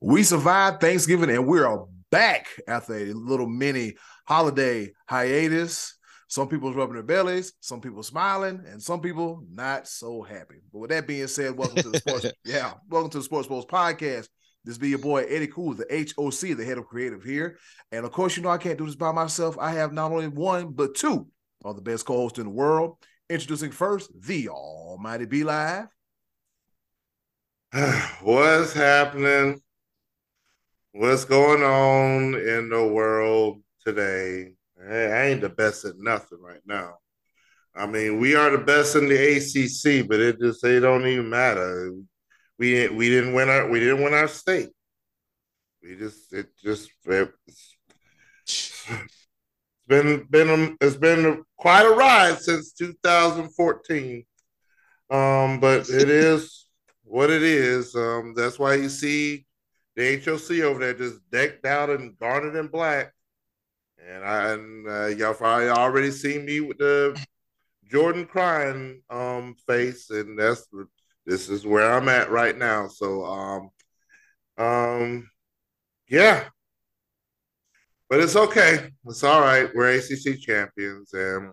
We survived Thanksgiving and we are back after a little mini holiday hiatus. Some people's rubbing their bellies, some people smiling, and some people not so happy. But with that being said, welcome to the sports. yeah, welcome to the Sports Bros podcast. This be your boy Eddy Kool, the HOC, the head of creative here. And of course, you know I can't do this by myself. I have not only one but two of the best co-hosts in the world. Introducing first the Almighty B Live. What's happening? What's going on in the world today? I ain't the best at nothing right now. I mean, we are the best in the ACC, but it just it don't even matter. We we didn't win our we didn't win our state. We just it just it's been been it's been quite a ride since 2014. Um, but it is what it is. Um, that's why you see the HOC over there just decked out and garnered in black and I and uh, y'all probably already seen me with the Jordan crying um face, and that's this is where I'm at right now. So um um yeah. But it's okay. It's all right. We're ACC champions and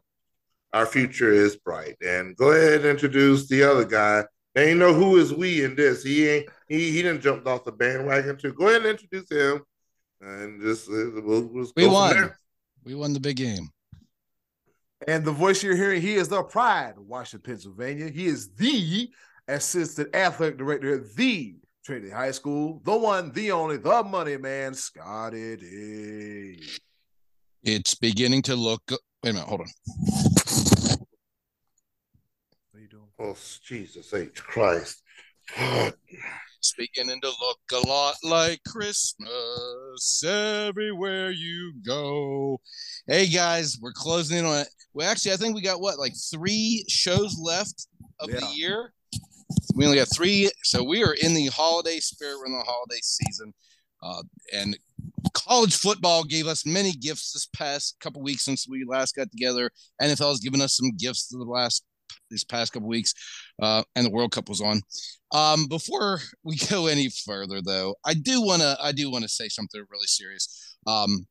our future is bright. And go ahead and introduce the other guy. They ain't know who is we in this. He ain't he he didn't jumped off the bandwagon too. Go ahead and introduce him and just uh, we'll, we'll we won. We won the big game. And the voice you're hearing, he is the pride of Washington, Pennsylvania. He is the assistant athletic director at the Trinity High School, the one, the only, the money man, Scottie D. It's beginning to look. Wait a minute, hold on. What are you doing? Oh, Jesus H. Christ. It's beginning to look a lot like Christmas everywhere you go. Hey guys, we're closing in on it. Well, actually, I think we got what, like three shows left of yeah. the year. We only got three, so we are in the holiday spirit. We're in the holiday season, uh, and college football gave us many gifts this past couple weeks since we last got together. NFL has given us some gifts the last these past couple weeks, uh, and the World Cup was on. Um, before we go any further, though, I do want to I do want to say something really serious. Um,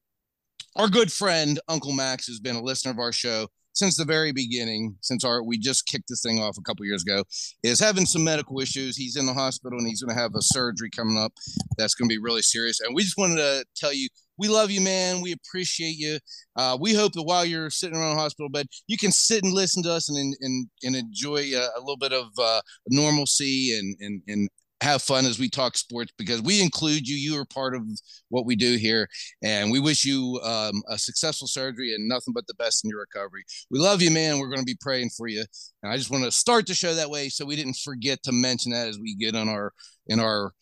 our good friend Unkle Max has been a listener of our show since the very beginning, since our we just kicked this thing off a couple years ago, is having some medical issues. He's in the hospital and he's going to have a surgery coming up that's going to be really serious. And we just wanted to tell you we love you, man. We appreciate you. Uh, we hope that while you're sitting around a hospital bed, you can sit and listen to us and and, and enjoy a, a little bit of uh, normalcy and, and and have fun as we talk sports because we include you. You are part of what we do here, and we wish you um, a successful surgery and nothing but the best in your recovery. We love you, man. We're going to be praying for you, and I just want to start the show that way so we didn't forget to mention that as we get on our in our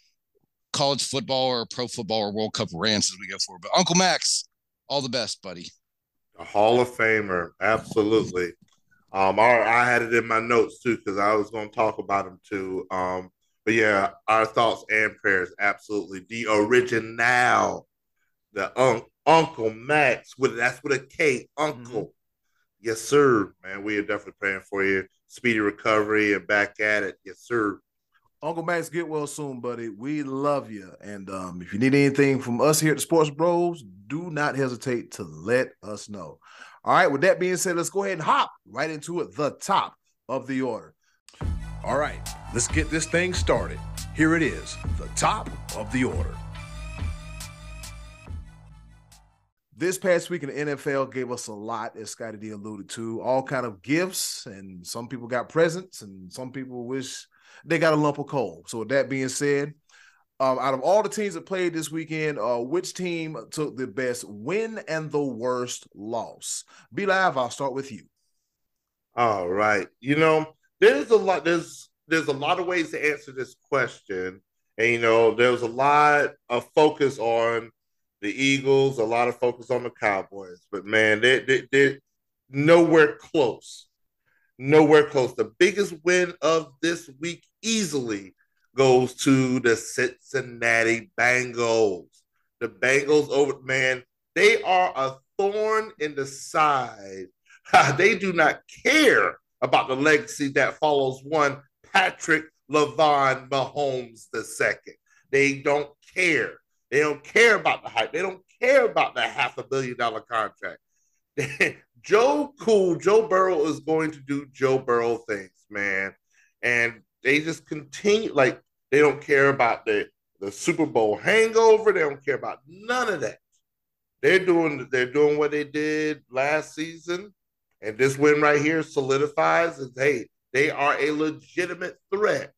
college football or pro football or World Cup rants as we go forward. But Unkle Max, all the best, buddy. A Hall of Famer, absolutely. Um, I, I had it in my notes too because I was going to talk about him too. Um, but yeah, our thoughts and prayers, absolutely. The original, the un- Unkle Max with that's with a K, Unkle. Mm-hmm. Yes, sir, man. We are definitely praying for you. Speedy recovery and back at it. Yes, sir. Unkle Max, get well soon, buddy. We love you. And um, if you need anything from us here at the Sports Bros, do not hesitate to let us know. All right, with that being said, let's go ahead and hop right into it. The top of the order. All right, let's get this thing started. Here it is, the top of the order. This past week in the NFL gave us a lot, as Scottie D alluded to, all kind of gifts, and some people got presents, and some people wish they got a lump of coal. So with that being said, um, out of all the teams that played this weekend, uh, which team took the best win and the worst loss? B Live. I'll start with you. All right. You know, there's a lot. There's there's a lot of ways to answer this question, and you know, there's a lot of focus on the Eagles, a lot of focus on the Cowboys, but man, they they they're nowhere close nowhere close. The biggest win of this week easily goes to the Cincinnati Bengals. The Bengals over man, they are a thorn in the side. they do not care about the legacy that follows one Patrick Lavon Mahomes II. They don't care. They don't care about the hype. They don't care about the half a billion dollar contract. Joe Cool, Joe Burrow is going to do Joe Burrow things, man. And they just continue like they don't care about the the Super Bowl hangover. They don't care about none of that. They're doing they're doing what they did last season, and this win right here solidifies that hey, they are a legitimate threat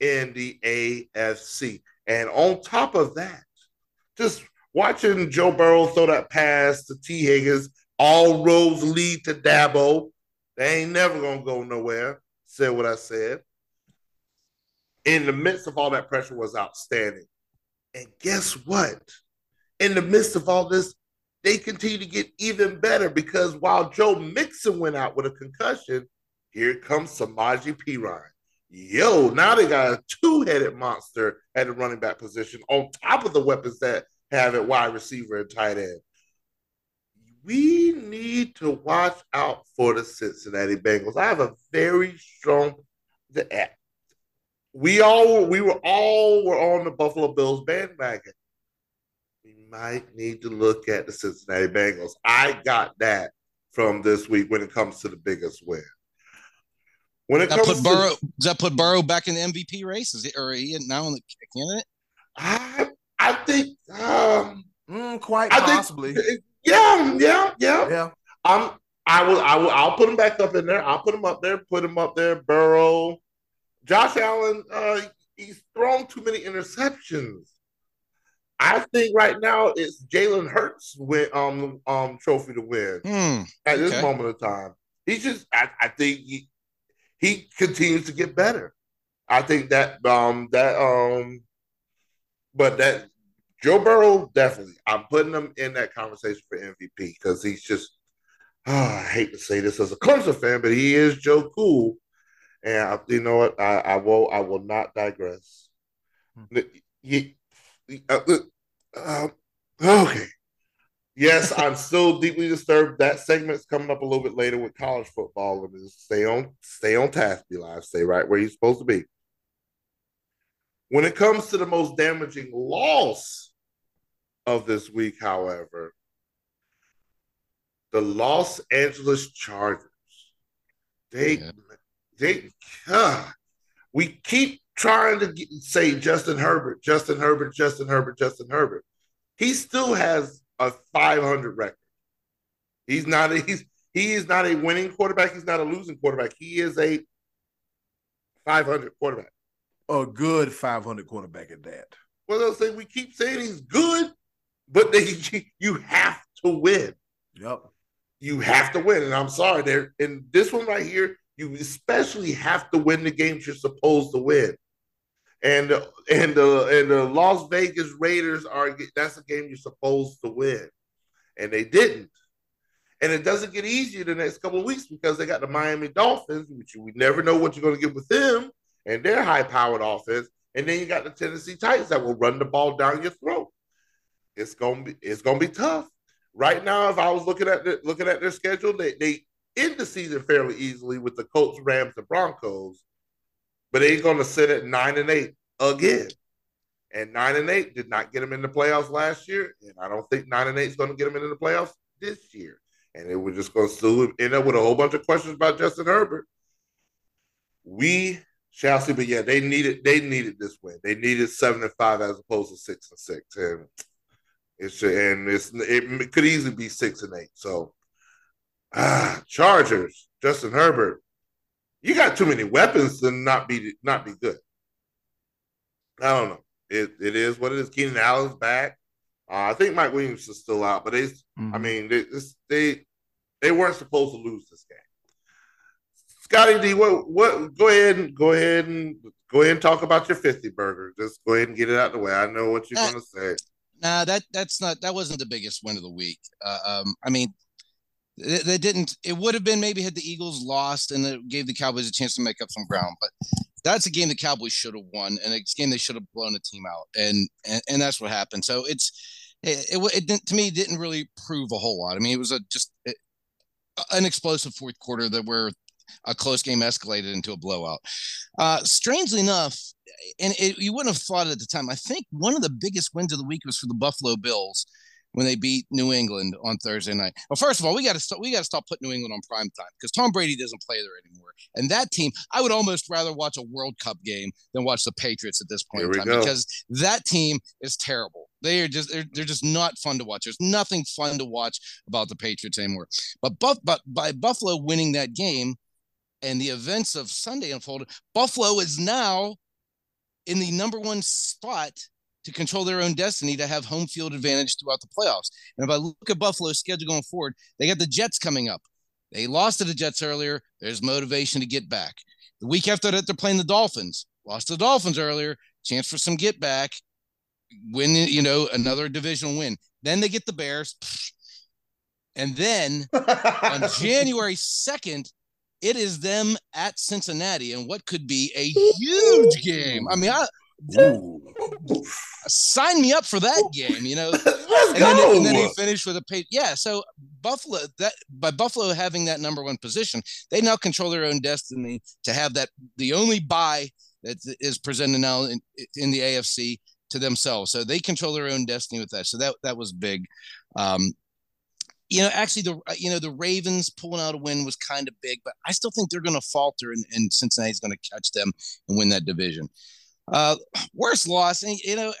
in the AFC. And on top of that, just watching Joe Burrow throw that pass to Tee Higgins, all roads lead to Dabo. They ain't never gonna go nowhere. Said what I said. In the midst of all that pressure was outstanding. And guess what? In the midst of all this, they continue to get even better because while Joe Mixon went out with a concussion, here comes Samaje Perine. Yo, now they got a two-headed monster at the running back position on top of the weapons that have at wide receiver and tight end. We need to watch out for the Cincinnati Bengals. I have a very strong. We all we were all were on the Buffalo Bills bandwagon might need to look at the Cincinnati Bengals. I got that from this week when it comes to the biggest win. When it that comes put Burrow, to, does that put Burrow back in the MVP race? Is it or he now in the candidate? I I think um, mm, quite I possibly. Think, yeah, yeah, yeah, yeah. I'm. I will. I will. I'll put him back up in there. I'll put him up there. Put him up there. Burrow, Josh Allen. Uh, he's thrown too many interceptions. I think right now it's Jalen Hurts win um um trophy to win hmm, at this okay. moment of time. He's just I, I think he he continues to get better. I think that um that um but that Joe Burrow definitely I'm putting him in that conversation for MVP because he's just oh, I hate to say this as a Clemson fan, but he is Joe Cool. And I, you know what? I, I will I will not digress. Hmm. He, uh, uh, okay. Yes, I'm still deeply disturbed. That segment's coming up a little bit later with college football. And just stay on, stay on task, B Live, stay right where you're supposed to be. When it comes to the most damaging loss of this week, however, the Los Angeles Chargers. They, yeah. they, uh, we keep trying to get, say Justin Herbert, Justin Herbert, Justin Herbert, Justin Herbert. He still has a 500 record. He's not a, he's he is not a winning quarterback. He's not a losing quarterback. He is a 500 quarterback. A good 500 quarterback at that. Well, they'll say we keep saying he's good, but they, you have to win. Yep. You have to win. And I'm sorry, there in this one right here, you especially have to win the games you're supposed to win and and the and the Las Vegas Raiders are that's a game you're supposed to win, and they didn't. And it doesn't get easier the next couple of weeks because they got the Miami Dolphins, which we never know what you're going to get with them and their high-powered offense. And then you got the Tennessee Titans that will run the ball down your throat. It's gonna be it's gonna be tough. Right now, if I was looking at the, looking at their schedule, they they end the season fairly easily with the Colts, Rams, and Broncos but he's going to sit at nine and eight again. And nine and eight did not get them in the playoffs last year, and I don't think nine and eight is going to get them into the playoffs this year. And it was just going to end up with a whole bunch of questions about Justin Herbert. We shall see, but yeah, they needed they needed this win. They needed seven and five as opposed to six and six, and it's and it's it could easily be six and eight. So, ah, Chargers, Justin Herbert, you got too many weapons to not be not be good. I don't know. It it is what it is. Keenan Allen's back. Uh, I think Mike Williams is still out, but they, mm-hmm. I mean, they, they they weren't supposed to lose this game. Scottie D, what what? Go ahead and go ahead and go ahead and talk about your fifty burger. Just go ahead and get it out the way. I know what you're going to say. Nah, that that's not that wasn't the biggest win of the week. Uh, um, I mean, they, didn't. It would have been maybe had the Eagles lost and it gave the Cowboys a chance to make up some ground. But that's a game the Cowboys should have won, and it's a game they should have blown a team out, and and, and that's what happened. So it's it, it, it to me didn't really prove a whole lot. I mean, it was a just an explosive fourth quarter that where a close game escalated into a blowout. Uh, strangely enough, and it, you wouldn't have thought it at the time. I think one of the biggest wins of the week was for the Buffalo Bills when they beat New England on Thursday night. Well, first of all, we got to stop. We got to stop putting New England on prime time because Tom Brady doesn't play there anymore. And that team, I would almost rather watch a World Cup game than watch the Patriots at this point in time because that team is terrible. They are just they're, they're just not fun to watch. There's nothing fun to watch about the Patriots anymore. But Buff, but by Buffalo winning that game and the events of Sunday unfolded, Buffalo is now in the number one spot to control their own destiny to have home field advantage throughout the playoffs. And if I look at Buffalo's schedule going forward, they got the Jets coming up. They lost to the Jets earlier. There's motivation to get back. The week after that, they're playing the Dolphins. Lost to the Dolphins earlier. Chance for some get back. Win, you know, another divisional win. Then they get the Bears. And then on January 2nd, it is them at Cincinnati and what could be a huge game. I mean, I, Sign me up for that game, you know. Let's and go. Then, and then he finished with a pay. Yeah, so Buffalo that by Buffalo having that number one position, they now control their own destiny to have that the only buy that is presented now in, in the AFC to themselves. So they control their own destiny with that. So that that was big. Um, you know, actually, the you know the Ravens pulling out a win was kind of big, but I still think they're going to falter, and, and Cincinnati's going to catch them and win that division. Uh, worst loss, and you know,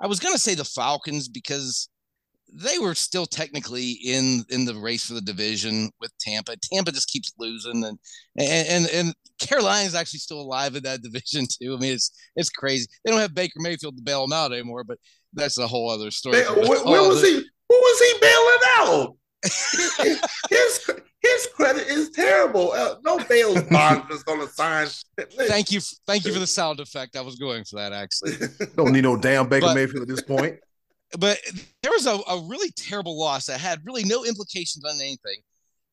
I was gonna say the Falcons because they were still technically in in the race for the division with Tampa. Tampa just keeps losing, and and and, Carolina is actually still alive in that division too. I mean, it's it's crazy. They don't have Baker Mayfield to bail them out anymore, but that's a whole other story. where, where was he? Who was he bailing out? his his credit is terrible. Uh, no bail bond is going to sign. Thank you, thank you for the sound effect. I was going for that actually. Don't need no damn Baker but, Mayfield at this point. But there was a, a really terrible loss that had really no implications on anything,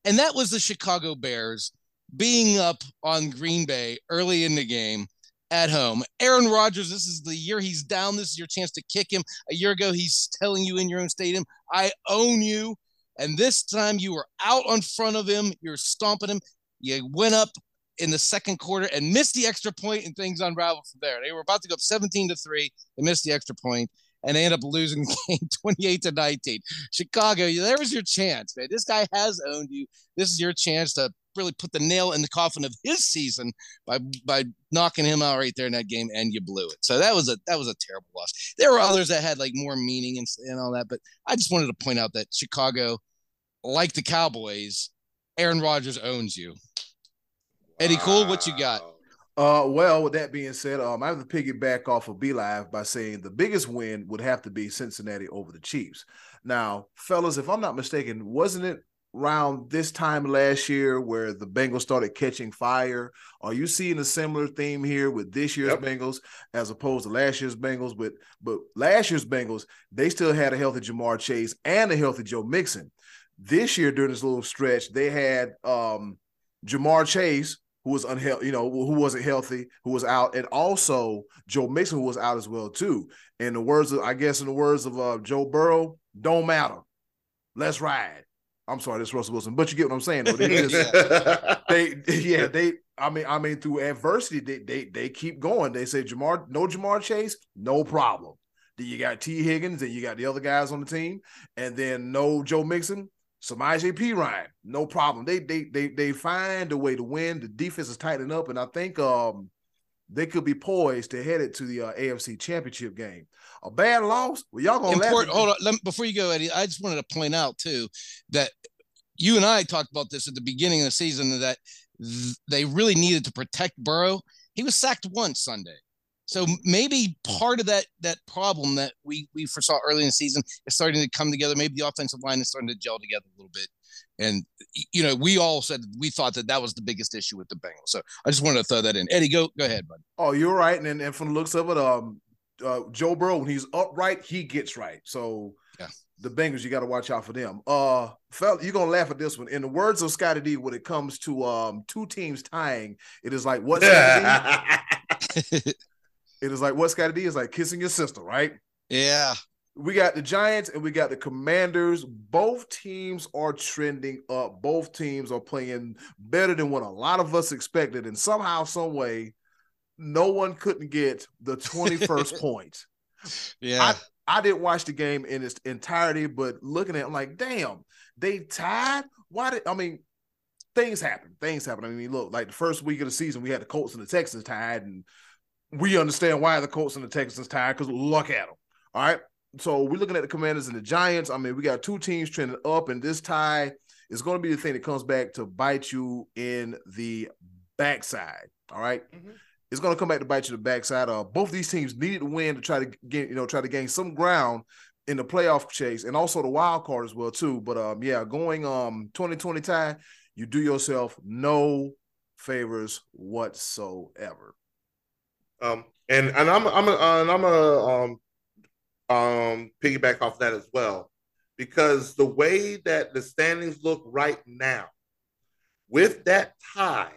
and that was the Chicago Bears being up on Green Bay early in the game at home. Aaron Rodgers, this is the year he's down. This is your chance to kick him. A year ago, he's telling you in your own stadium, I own you. And this time you were out on front of him. You're stomping him. You went up in the second quarter and missed the extra point, and things unraveled from there. They were about to go up 17 to 3. They missed the extra point, and they end up losing the game 28 to 19. Chicago, there was your chance, man. This guy has owned you. This is your chance to really put the nail in the coffin of his season by by knocking him out right there in that game, and you blew it. So that was a that was a terrible loss. There were others that had like more meaning and, and all that, but I just wanted to point out that Chicago like the Cowboys, Aaron Rodgers owns you. Wow. Eddy Kool, what you got? Uh, well, with that being said, um, I have to piggyback off of B Live by saying the biggest win would have to be Cincinnati over the Chiefs. Now, fellas, if I'm not mistaken, wasn't it around this time last year where the Bengals started catching fire? Are you seeing a similar theme here with this year's yep. Bengals as opposed to last year's Bengals? But but last year's Bengals, they still had a healthy Ja'Marr Chase and a healthy Joe Mixon. This year during this little stretch, they had um Ja'Marr Chase, who was unhealthy, you know, who wasn't healthy, who was out, and also Joe Mixon, who was out as well too. In the words of, I guess, in the words of uh, Joe Burrow, don't matter. Let's ride. I'm sorry, this Russell Wilson, but you get what I'm saying. Though. They, just, they, yeah, they. I mean, I mean, through adversity, they they they keep going. They say Ja'Marr, no Ja'Marr Chase, no problem. Then you got Tee Higgins, and you got the other guys on the team, and then no Joe Mixon, Samaje Perine, no problem. They they they they find a way to win. The defense is tightening up, and I think um they could be poised to head it to the uh, AFC Championship game. A bad loss, well, y'all gonna Important, hold on. Me, before you go, Eddy, I just wanted to point out too that you and I talked about this at the beginning of the season that th- they really needed to protect Burrow. He was sacked once Sunday. So maybe part of that that problem that we we foresaw early in the season is starting to come together. Maybe the offensive line is starting to gel together a little bit. And you know, we all said we thought that that was the biggest issue with the Bengals. So I just wanted to throw that in. Eddy, go go ahead, bud. Oh, you're right. And and from the looks of it, um, uh, Joe Burrow when he's upright, he gets right. So yeah. The Bengals, you got to watch out for them. Uh, fella, you're gonna laugh at this one. In the words of Scottie D, when it comes to um two teams tying, it is like what It is like what's got to be is like kissing your sister, right? Yeah. we got the Giants and we got the Commanders. Both teams are trending up. Both teams are playing better than what a lot of us expected. And somehow, some way, no one couldn't get the 21st point. Yeah. I, I didn't watch the game in its entirety, but looking at it, I'm like, damn, they tied. Why did I mean things happen? Things happen. I mean, look, like the first week of the season, we had the Colts and the Texans tied, and we understand why the Colts and the Texans tied because look at them. All right. So we're looking at the Commanders and the Giants. I mean, we got two teams trending up, and this tie is going to be the thing that comes back to bite you in the backside. All right? Mhm. It's going to come back to bite you in the backside. Uh, both these teams needed to win to try to get, you know, try to gain some ground in the playoff chase and also the wild card as well too. But um, yeah, going um 2020 tie, you do yourself no favors whatsoever. Um, and and I'm I'm a, uh, and I'm a um um piggyback off that as well, because the way that the standings look right now, with that tie,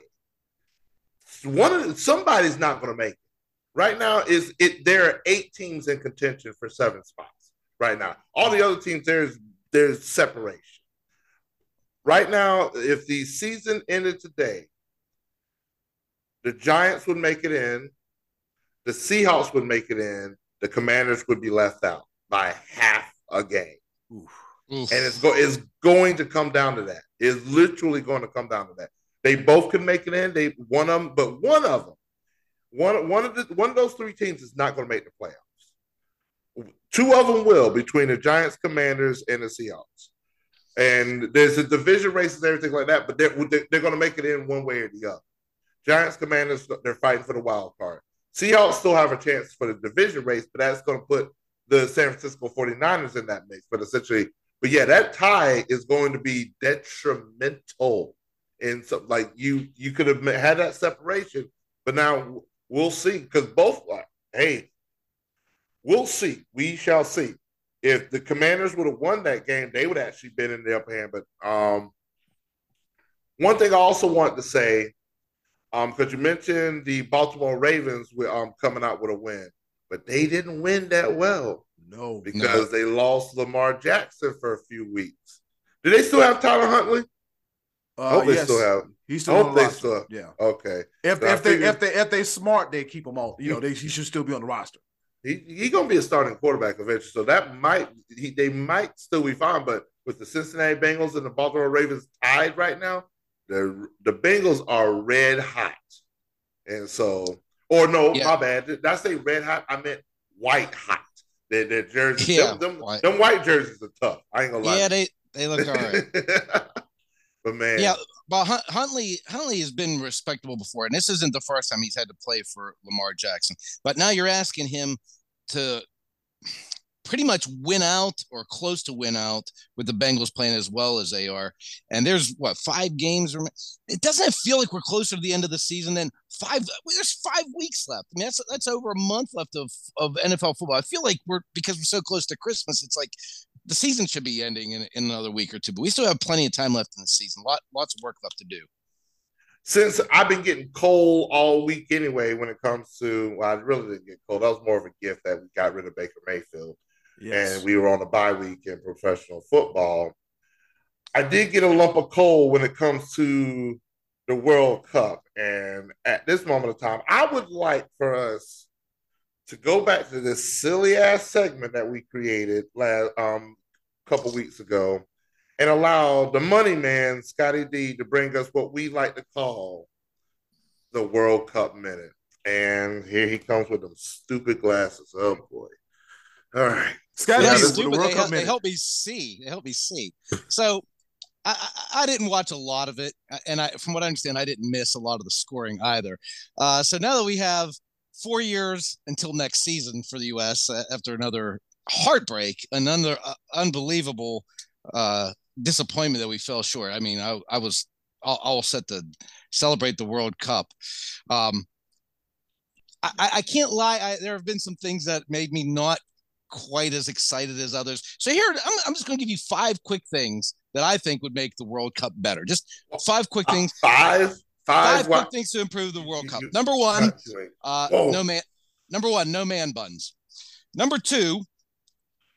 one of somebody's not going to make it. Right now is it there are eight teams in contention for seven spots. Right now, all the other teams there's there's separation. Right now, if the season ended today, the Giants would make it in, the Seahawks would make it in, the Commanders would be left out by half a game. Oof. Oof. And it's, go- it's going to come down to that. It's literally going to come down to that. They both can make it in. They one of them, but one of them, one one of the one of those three teams is not going to make the playoffs. Two of them will between the Giants, Commanders, and the Seahawks. And there's a division races and everything like that, but they're they're, they're going to make it in one way or the other. Giants, Commanders, they're fighting for the wild card. Seahawks still have a chance for the division race, but that's going to put the San Francisco 49ers in that mix. But essentially, but yeah, that tie is going to be detrimental. And so, like you, you could have had that separation, but now we'll see because both. Like, hey, we'll see. We shall see. If the Commanders would have won that game, they would actually been in the upper hand. But um, one thing I also want to say, um, because you mentioned the Baltimore Ravens were um coming out with a win, but they didn't win that well No, because they lost Lamar Jackson for a few weeks. Do they still have Tyler Huntley? I uh, hope they yes, still have. he's I still hope on the they roster. still. Yeah, Okay, if So if they figured- if they if they smart, they keep him on. You know, they he should still be on the roster. he he gonna be a starting quarterback eventually, so that might he they might still be fine. But with the Cincinnati Bengals and the Baltimore Ravens tied right now, the the Bengals are red hot, and so or no, Yeah. my bad. Did I say red hot? I meant white hot. Their, their jerseys, Yeah, them, them, white. them white jerseys are tough. I ain't gonna lie. yeah, they they look all right. but man, Yeah, but Huntley Huntley has been respectable before, and this isn't the first time he's had to play for Lamar Jackson. But now you're asking him to pretty much win out or close to win out with the Bengals playing as well as they are. And there's what five games? rem- It doesn't feel like we're closer to the end of the season than five. There's five weeks left. I mean, that's that's over a month left of of NFL football. I feel like we're because we're so close to Christmas. It's like the season should be ending in, in another week or two, but we still have plenty of time left in the season. Lot lots of work left to do. since I've been getting cold all week anyway, when it comes to well, I really didn't get cold. That was more of a gift that we got rid of Baker Mayfield, Yes, and we were on a bye week in professional football. I did get a lump of coal when it comes to the World Cup, and at this moment of time, I would like for us to go back to this silly ass segment that we created last um couple weeks ago and allow the money man, Scottie D, to bring us what we like to call the World Cup minute. And here he comes with them stupid glasses. Oh boy. All right. Scotty Yeah, D the. World They, Cup they help me see. They help me see. So I, I, didn't watch a lot of it, uh, and I, from what I understand, I didn't miss a lot of the scoring either. Uh, so now that we have four years until next season for the U.S. Uh, after another heartbreak, another uh, unbelievable uh, disappointment that we fell short. I mean, I, I was all, all set to celebrate the World Cup. Um, I, I- I can't lie. I, there have been some things that made me not quite as excited as others. So here, I'm, I'm just going to give you five quick things that I think would make the World Cup better. Just five quick things. Uh, five, five, Five quick things to improve the World Cup. Number one, uh, no man. Number one, no man buns. Number two,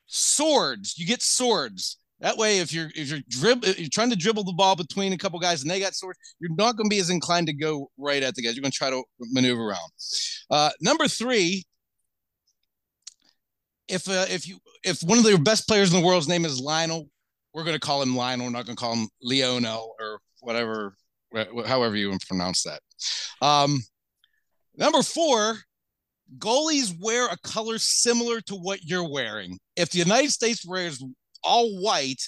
swords. You get swords. That way, if you're if you're drib- if you're trying to dribble the ball between a couple guys and they got swords, you're not going to be as inclined to go right at the guys. You're going to try to maneuver around. Uh, number three, if uh, if you if one of the best players in the world's name is Lionel, we're going to call him Lionel. We're not going to call him Lionel or whatever, however you pronounce that. Um, number four, goalies wear a color similar to what you're wearing. If the United States wears all white,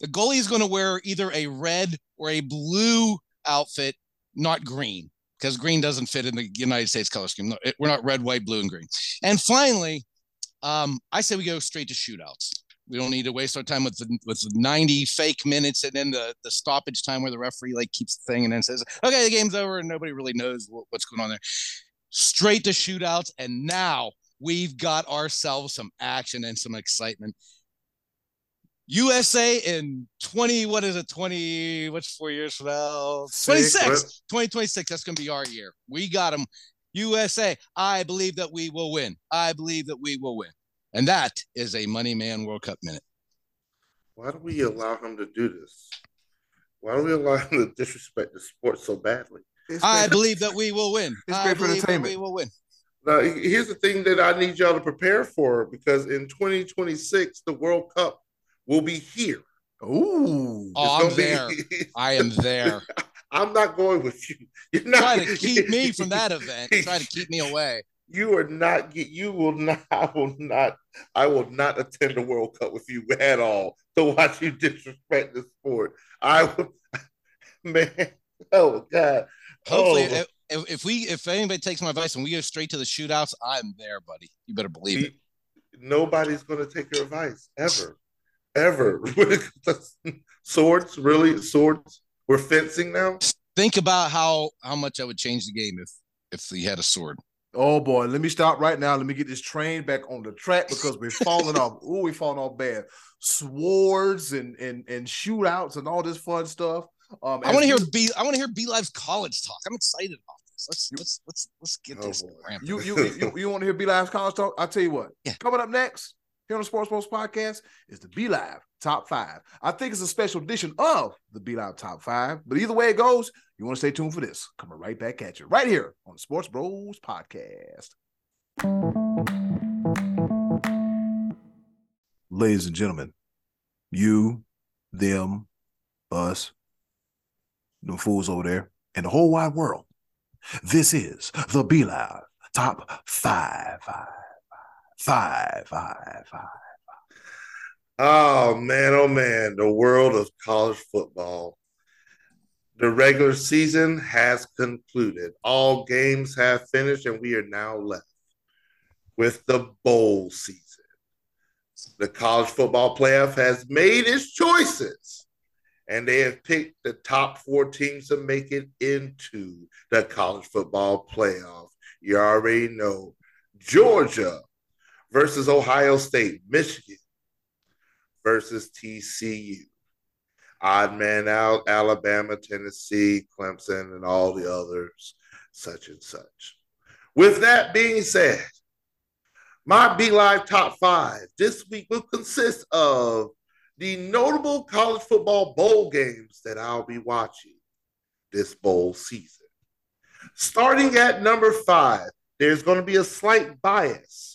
the goalie is going to wear either a red or a blue outfit, not green, because green doesn't fit in the United States color scheme. We're not red, white, blue, and green. And finally, um, I say we go straight to shootouts. We don't need to waste our time with the with 90 fake minutes and then the the stoppage time where the referee like keeps the thing and then says, "Okay, the game's over," and nobody really knows what, what's going on there. Straight to shootouts, and now we've got ourselves some action and some excitement. USA in 20, what is it, 20, what's four years from now? 26, 2026. That's going to be our year. We got them. USA, I believe that we will win. I believe that we will win. And that is a Money Man World Cup minute. Why do we allow him to do this? Why do we allow him to disrespect the sport so badly? I believe that we will win. It's great for entertainment. We will win. Now, here's the thing that I need y'all to prepare for because in 2026, the World Cup will be here. Ooh. Oh, I'm there. I am there. I'm not going with you. You're not trying to keep me from that event. Try to keep me away. You are not. You will not. I will not. I will not attend the World Cup with you at all to watch you disrespect the sport. I will, man. Oh God. Hopefully, oh. if, if, we if anybody takes my advice and we go straight to the shootouts, I'm there, buddy. You better believe it. Nobody's going to take your advice ever, ever. swords, really? Swords? We're fencing now. Think about how how much I would change the game if if he had a sword. Oh boy, let me stop right now. Let me get this train back on the track because we're falling off. Ooh, we falling off bad. Swords and and and shootouts and all this fun stuff. Um, I want to hear B. I want to hear B Live's college talk. I'm excited about this. Let's let's let's let's get oh this. You you you, you want to hear B Live's college talk? I'll tell you what. Yeah. Coming up next here on the Sports Bros Podcast is the B Live Top Five. I think it's a special edition of the B Live Top Five. But either way it goes, you want to stay tuned for this. Coming right back at you, right here on the Sports Bros Podcast. Ladies and gentlemen, you, them, us, them fools over there, and the whole wide world. This is the B Live Top Five, Five, Five, Five. Oh man, oh man, the world of college football. The regular season has concluded. All games have finished, and we are now left with the bowl season. The college football playoff has made its choices, and they have picked the top four teams to make it into the college football playoff. You already know Georgia versus Ohio State, Michigan versus TCU. Odd man out, Alabama, Tennessee, Clemson, and all the others, such and such. With that being said, my B Live top five this week will consist of the notable college football bowl games that I'll be watching this bowl season. Starting at number five, there's going to be a slight bias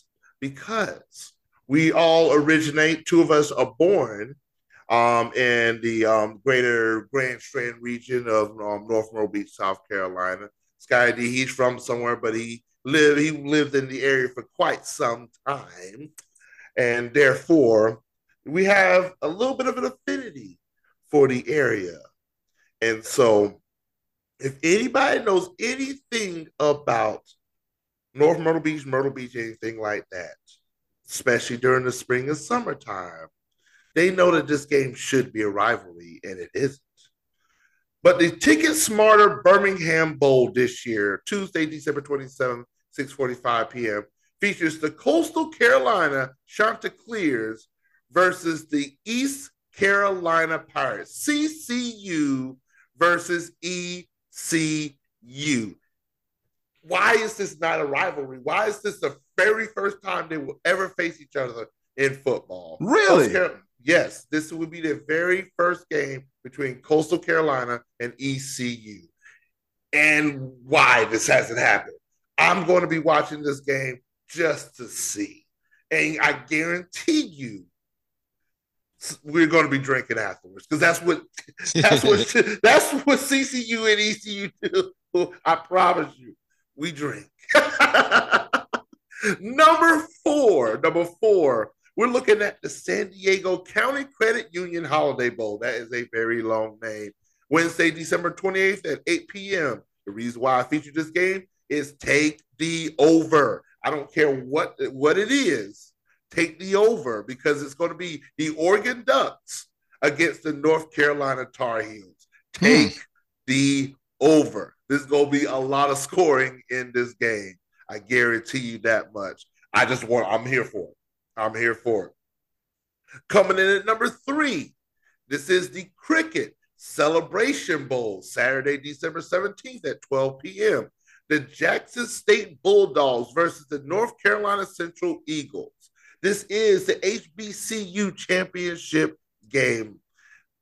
because we all originate, two of us are born um, in the um, greater Grand Strand region of um, North Myrtle Beach, South Carolina. Sky D, he's from somewhere, but he lived he lived in the area for quite some time, and therefore we have a little bit of an affinity for the area. And so, if anybody knows anything about North Myrtle Beach, Myrtle Beach, anything like that, especially during the spring and summertime. They know that this game should be a rivalry, and it isn't. But the TicketSmarter Birmingham Bowl this year, Tuesday, December 27th, 6:45 p.m., features the Coastal Carolina Chanticleers versus the East Carolina Pirates, CCU versus ECU why is this not a rivalry? Why is this the very first time they will ever face each other in football. Really? Yes, this would be the very first game between Coastal Carolina and ECU. And why this hasn't happened. I'm going to be watching this game just to see. And I guarantee you we're going to be drinking afterwards because that's what that's what that's what CCU and ECU do. I promise you, we drink. number four, number four, we're looking at the San Diego County Credit Union Holiday Bowl. That is a very long name. Wednesday, December 28th at 8 p.m. The reason why I featured this game is take the over. I don't care what what it is take the over because it's going to be the Oregon Ducks against the North Carolina Tar Heels. Take hmm. the over. There's going to be a lot of scoring in this game. I guarantee you that much. I just want, I'm here for it. I'm here for it. Coming in at number three, this is the Cricket Celebration Bowl, Saturday, December 17th at 12 p.m. The Jackson State Bulldogs versus the North Carolina Central Eagles. This is the HBCU championship game.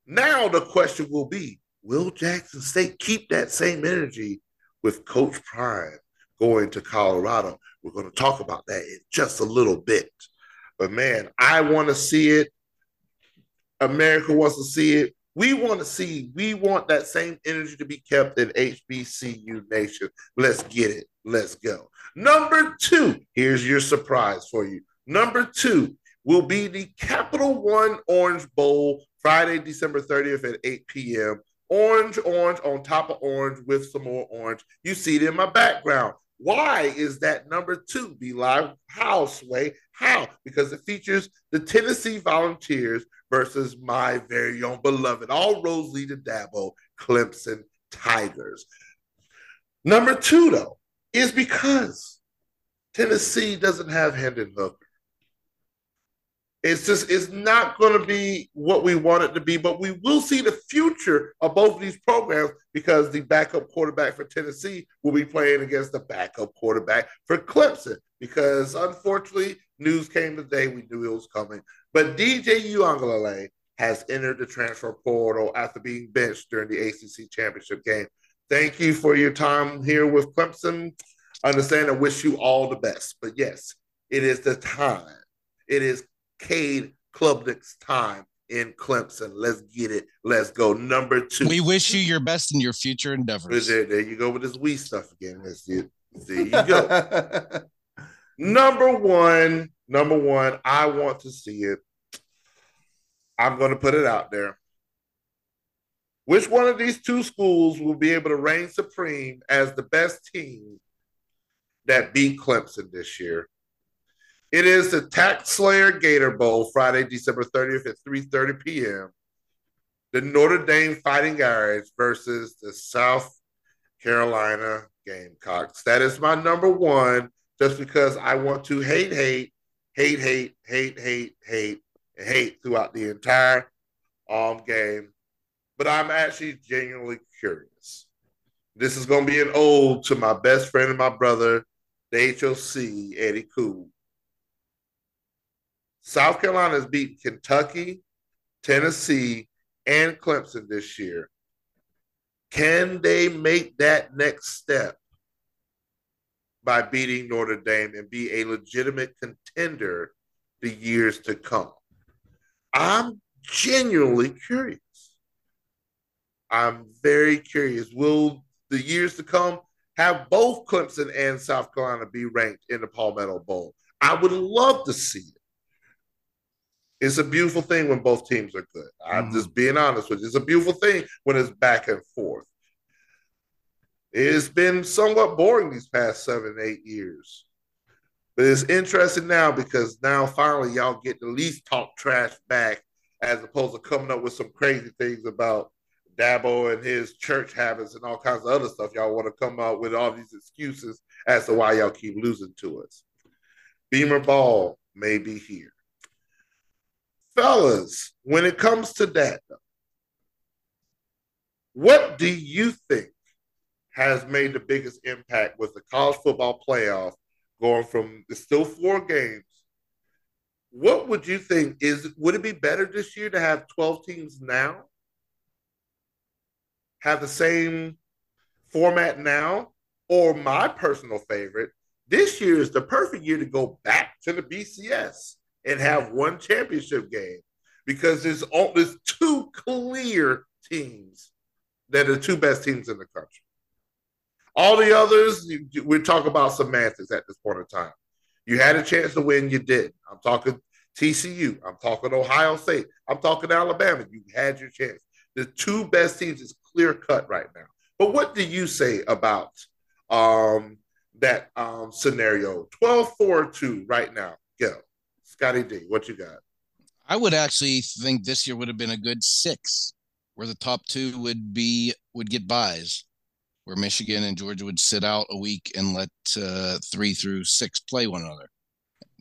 Now the question will be Will Jackson State keep that same energy with Coach Prime going to Colorado? We're going to talk about that in just a little bit. But man, I want to see it. America wants to see it. We want to see, we want that same energy to be kept in HBCU Nation. Let's get it. Let's go. Number two, here's your surprise for you. Number two will be the Capital One Orange Bowl, Friday, December 30th at 8 p.m. Orange, orange on top of orange with some more orange. You see it in my background. Why is that number two? B Live how, Sway? How? Because it features the Tennessee Volunteers versus my very own beloved, all roads lead to Dabo, Clemson Tigers. Number two, though, is because Tennessee doesn't have Hendon Hooker. It's just it's not going to be what we want it to be, but we will see the future of both of these programs because the backup quarterback for Tennessee will be playing against the backup quarterback for Clemson. Because unfortunately, news came today, we knew it was coming. But DJ Uiagalelei has entered the transfer portal after being benched during the ACC championship game. Thank you for your time here with Clemson. Understand and wish you all the best. But yes, it is the time. It is Cade Klubnik's time in Clemson. Let's get it. Let's go. Number two. We wish you your best in your future endeavors. There, there you go with this we stuff again. Let's see it. There you go. number one. Number one. I want to see it. I'm going to put it out there. Which one of these two schools will be able to reign supreme as the best team that beat Clemson this year? It is the TaxSlayer Gator Bowl, Friday, December 30th at 3:30 p.m. The Notre Dame Fighting Irish versus the South Carolina Gamecocks. That is my number one, just because I want to hate, hate, hate, hate, hate, hate, hate, and hate throughout the entire um, game. But I'm actually genuinely curious. This is going to be an ode to my best friend and my brother, the HOC, Eddie Koo South Carolina has beaten Kentucky, Tennessee, and Clemson this year. Can they make that next step by beating Notre Dame and be a legitimate contender the years to come? I'm genuinely curious. I'm very curious. Will the years to come have both Clemson and South Carolina be ranked in the Palmetto Bowl? I would love to see it's a beautiful thing when both teams are good. I'm mm-hmm. just being honest with you. It's a beautiful thing when it's back and forth. It's been somewhat boring these past seven, eight years. But it's interesting now because now finally y'all get to at least talk trash back as opposed to coming up with some crazy things about Dabo and his church habits and all kinds of other stuff. Y'all want to come out with all these excuses as to why y'all keep losing to us. Beamer Ball may be here fellas, when it comes to that, what do you think has made the biggest impact with the college football playoff going from it's still four games? what would you think is would it be better this year to have 12 teams now? Have the same format now? Or my personal favorite, this year is the perfect year to go back to the BCS and have one championship game because there's all there's two clear teams that are the two best teams in the country. All the others, we talk about semantics at this point in time. You had a chance to win, you did. I'm talking TCU. I'm talking Ohio State. I'm talking Alabama. You had your chance. The two best teams is clear cut right now. But what do you say about um, that um, scenario? 12 4 2 right now. Go. Scottie D, what you got? I would actually think this year would have been a good six, where the top two would be would get buys, where Michigan and Georgia would sit out a week and let uh, three through six play one another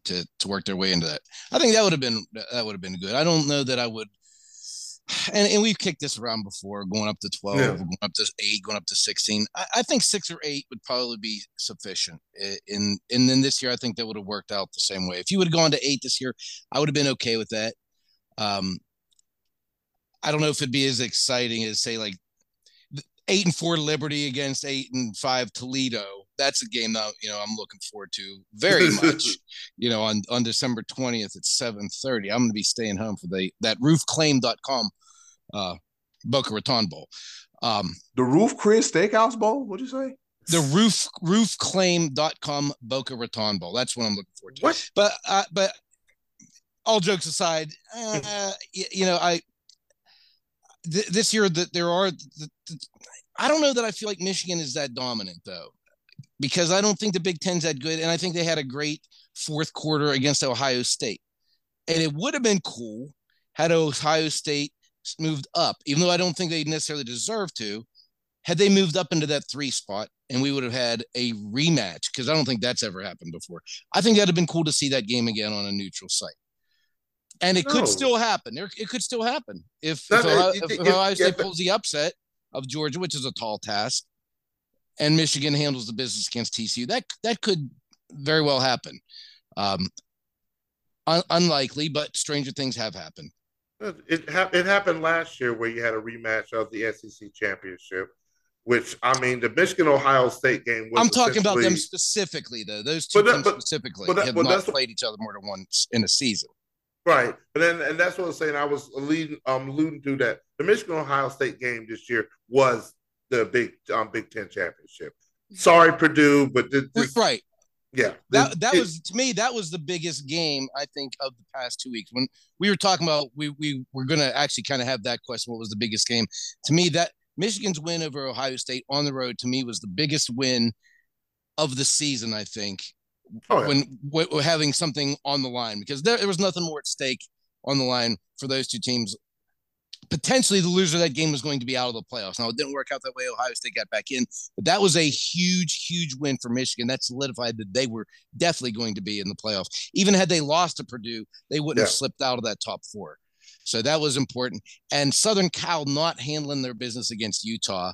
to to work their way into that. I think that would have been that would have been good. I don't know that I would. And, and we've kicked this around before, going up to twelve, yeah. going up to eight, going up to sixteen. I, I, think six or eight would probably be sufficient. In and then this year, I think that would have worked out the same way. If you would have gone to eight this year, I would have been okay with that. Um, I don't know if it'd be as exciting as say like eight and four Liberty against eight and five Toledo. That's a game that you know I'm looking forward to very much. you know, on on December 20th at 7:30. I'm going to be staying home for the that roofclaim.com uh Boca Raton Bowl. Um the Ruth's Chris Steakhouse Bowl, what'd you say? The roof roofclaim.com Boca Raton Bowl. That's what I'm looking forward to. What? But uh, but all jokes aside, uh, you, you know, I th- this year that there are, the, the, I don't know that I feel like Michigan is that dominant though, because I don't think the Big Ten's that good, and I think they had a great fourth quarter against Ohio State, and it would have been cool had Ohio State moved up, even though I don't think they necessarily deserve to. Had they moved up into that three spot, and we would have had a rematch because I don't think that's ever happened before. I think that'd have been cool to see that game again on a neutral site and it no. could still happen. There, it could still happen if if, Ohio, if, if Ohio State pulls the upset of Georgia, which is a tall task, and Michigan handles the business against TCU. That that could very well happen. Um, un- unlikely, but stranger things have happened. It ha- it happened last year where you had a rematch of the SEC championship, which I mean the Michigan Ohio State game. I'm talking about them specifically, though. Those two that, teams but, specifically but that, have not played each other more than once in a season. Right, but then and that's what I was saying. I was leading, um, alluding to that the Michigan Ohio State game this year was the Big um, Big Ten championship. Sorry, Purdue, but this, this, right, yeah, that that it, was to me that was the biggest game I think of the past two weeks. When we were talking about we we were going to actually kind of have that question: what was the biggest game? To me, that Michigan's win over Ohio State on the road to me was the biggest win of the season. I think oh, yeah. when w- having something on the line because there, there was nothing more at stake on the line for those two teams. Potentially, the loser of that game was going to be out of the playoffs. Now, it didn't work out that way. Ohio State got back in, but that was a huge, huge win for Michigan. That solidified that they were definitely going to be in the playoffs. Even had they lost to Purdue, they wouldn't yeah. have slipped out of that top four. So that was important. And Southern Cal not handling their business against Utah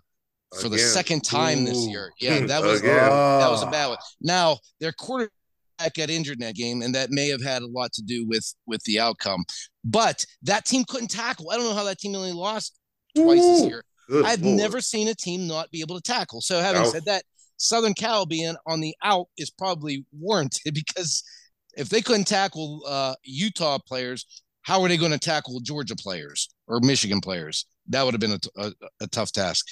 for Again. the second time Ooh. this year. Yeah, that was that was a ah. bad one. Now their quarterback got injured in that game, and that may have had a lot to do with with the outcome. But that team couldn't tackle. I don't know how that team only lost twice Ooh. this year. I've Lord. never seen a team not be able to tackle. So having said that, Southern Cal being on the out is probably warranted because if they couldn't tackle uh, Utah players, how are they going to tackle Georgia players or Michigan players? That would have been a, a, a tough task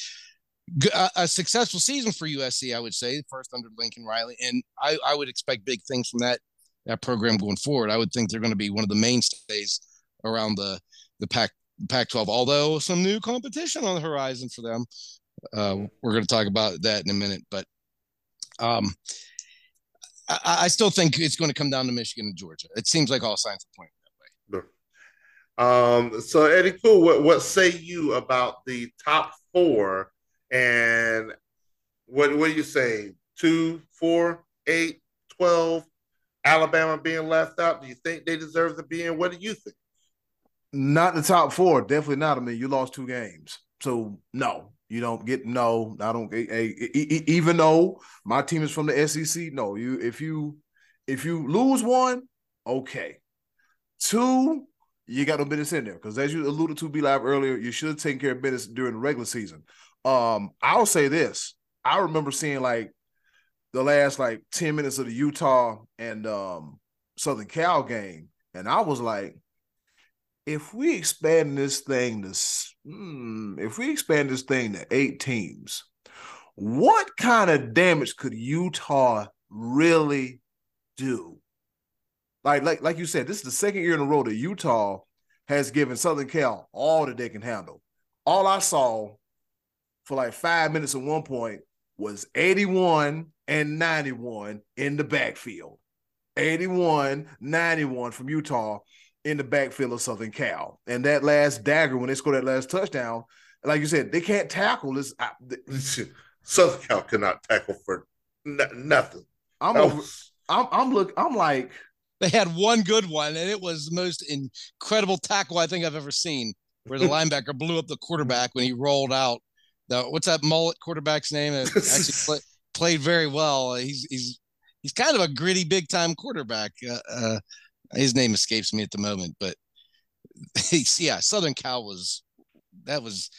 a, successful season for USC, I would say, first under Lincoln Riley, and I, I would expect big things from that that program going forward. I would think they're going to be one of the mainstays around the the Pac Pac-12. Although some new competition on the horizon for them, uh, we're going to talk about that in a minute. But um, I, I still think it's going to come down to Michigan and Georgia. It seems like all signs are pointing that way. Um, so Eddy, Kool. What what say you about the top four and what what do you say? Two, four, eight, twelve. Alabama being left out. Do you think they deserve to be in? What do you think? Not the top four. Definitely not. I mean, you lost two games, so no, you don't get no. I don't. even though my team is from the SEC, no. You if you if you lose one, okay. Two, you got no business in there because as you alluded to, B Live earlier, you should have taken care of business during the regular season. Um, I'll say this: I remember seeing like the last like ten minutes of the Utah and um, Southern Cal game, and I was like, if we expand this thing to, hmm, if we expand this thing to eight teams, what kind of damage could Utah really do? Like, like, like you said, this is the second year in a row that Utah has given Southern Cal all that they can handle. All I saw for like five minutes at one point was 81 and 91 in the backfield. 81, 91 from Utah in the backfield of Southern Cal. And that last dagger, when they scored that last touchdown, like you said, they can't tackle this. Southern Cal cannot tackle for n- nothing. I'm, over, I'm, I'm look, I'm like, they had one good one, and it was the most incredible tackle I think I've ever seen, where the linebacker blew up the quarterback when he rolled out. The, what's that mullet quarterback's name? It actually play, played very well. He's he's he's kind of a gritty, big time quarterback. Uh, uh, his name escapes me at the moment, but he's, yeah, Southern Cal was that was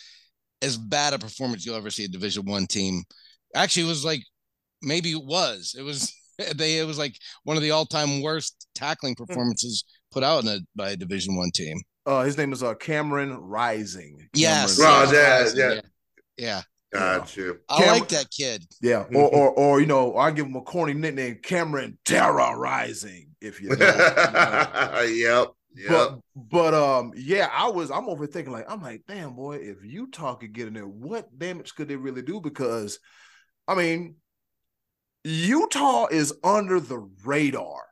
as bad a performance you'll ever see a Division One team. Actually, it was like maybe it was. It was they it was like one of the all time worst tackling hmm. performances put out in a by a Division One team. Uh, his name is uh Cameron Rising. Yes, Cameron yeah, yeah, yeah, yeah. Got you. I Cam- like that kid. Yeah, or, or or you know, I give him a corny nickname, Cameron Terrorizing, If you know. yep. Yep. But but um yeah, I was I'm overthinking like I'm like, damn boy, if Utah could get in there, what damage could they really do? Because I mean, Utah is under the radar.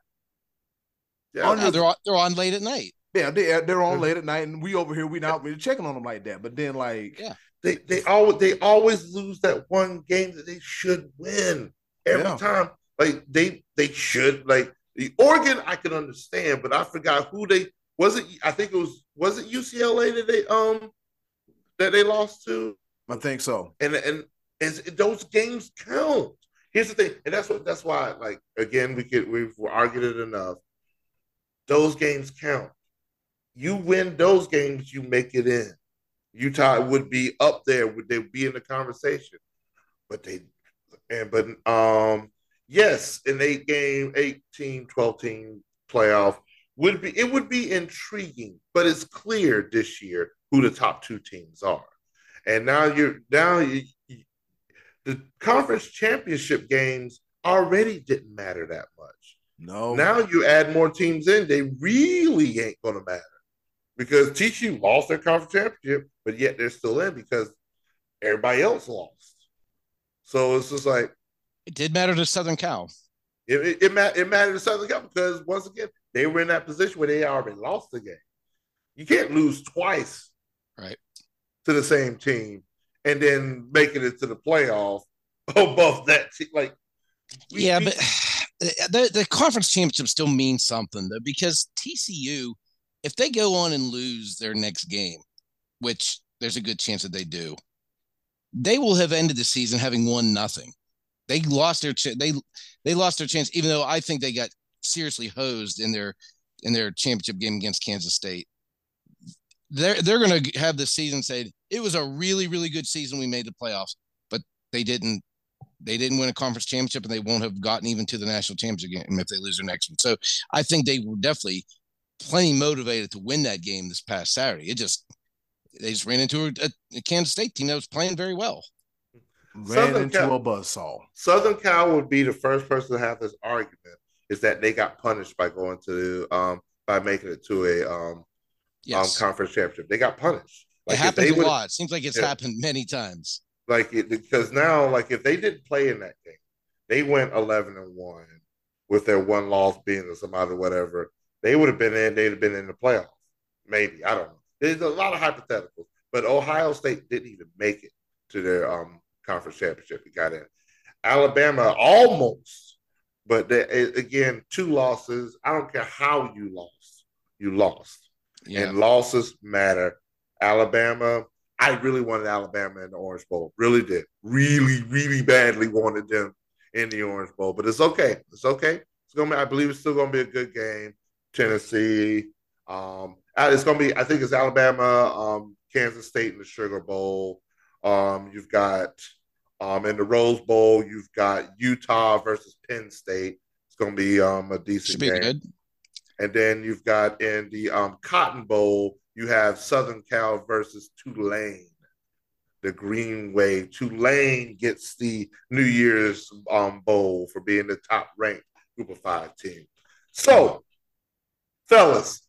Yeah, under they're on, they're on late at night. Yeah, they they're on late at night, and we over here we not really checking on them like that. But then like yeah, they they always they always lose that one game that they should win every yeah. time. Like they they should like the Oregon I can understand, but I forgot who they was it. I think it was was it UCLA that they um that they lost to. I think so. And and is those games count. Here's the thing, and that's what that's why like again we could we've argued it enough. Those games count. You win those games, you make it in. Utah would be up there, would they be in the conversation? But they and but um yes, an eight game, 18, 12 team playoff would be it would be intriguing, but it's clear this year who the top two teams are. And now you're now you, you, the conference championship games already didn't matter that much. No. Now you add more teams in, they really ain't gonna matter because TCU lost their conference championship, but yet they're still in because everybody else lost. So it's just like it did matter to Southern Cal. It it, it, it mattered to Southern Cal because once again they were in that position where they already lost the game. You can't lose twice, right, to the same team and then making it to the playoff above that. Team. Like, we, yeah, we, but the the conference championship still means something though because TCU if they go on and lose their next game, which there's a good chance that they do, they will have ended the season having won nothing. They lost their ch- they they lost their chance, even though I think they got seriously hosed in their in their championship game against Kansas State. They're they're going to have the season say it was a really really good season. We made the playoffs, but they didn't they didn't win a conference championship, and they won't have gotten even to the national championship game if they lose their next one. So I think they will definitely plenty motivated to win that game this past Saturday. It just they just ran into a, a Kansas State team that was playing very well. Ran Southern into Cal, a buzzsaw. Southern Cal would be the first person to have this argument is that they got punished by going to um by making it to a um, yes. um conference championship. They got punished. Like it happens a lot. It seems like it's yeah. happened many times. Like it because now, like if they didn't play in that game, they went eleven and one with their one loss being some other whatever they would have been in, they'd have been in the playoff. Maybe. I don't know. There's a lot of hypotheticals. But Ohio State didn't even make it to their um, conference championship. It got in. Alabama almost, but they, again, two losses. I don't care how you lost. You lost. Yeah. And losses matter. Alabama, I really wanted Alabama in the Orange Bowl. Really did. Really, really badly wanted them in the Orange Bowl. But it's okay. It's okay. It's gonna be, I believe it's still gonna be a good game. Tennessee. Um, uh, it's going to be, I think it's Alabama, um, Kansas State in the Sugar Bowl. Um, you've got um, in the Rose Bowl, you've got Utah versus Penn State. It's going to be um, a decent be game. good. And then you've got in the um, Cotton Bowl, you have Southern Cal versus Tulane, the Green Wave. Tulane gets the New Year's um, Bowl for being the top ranked Group of Five team. So, fellas,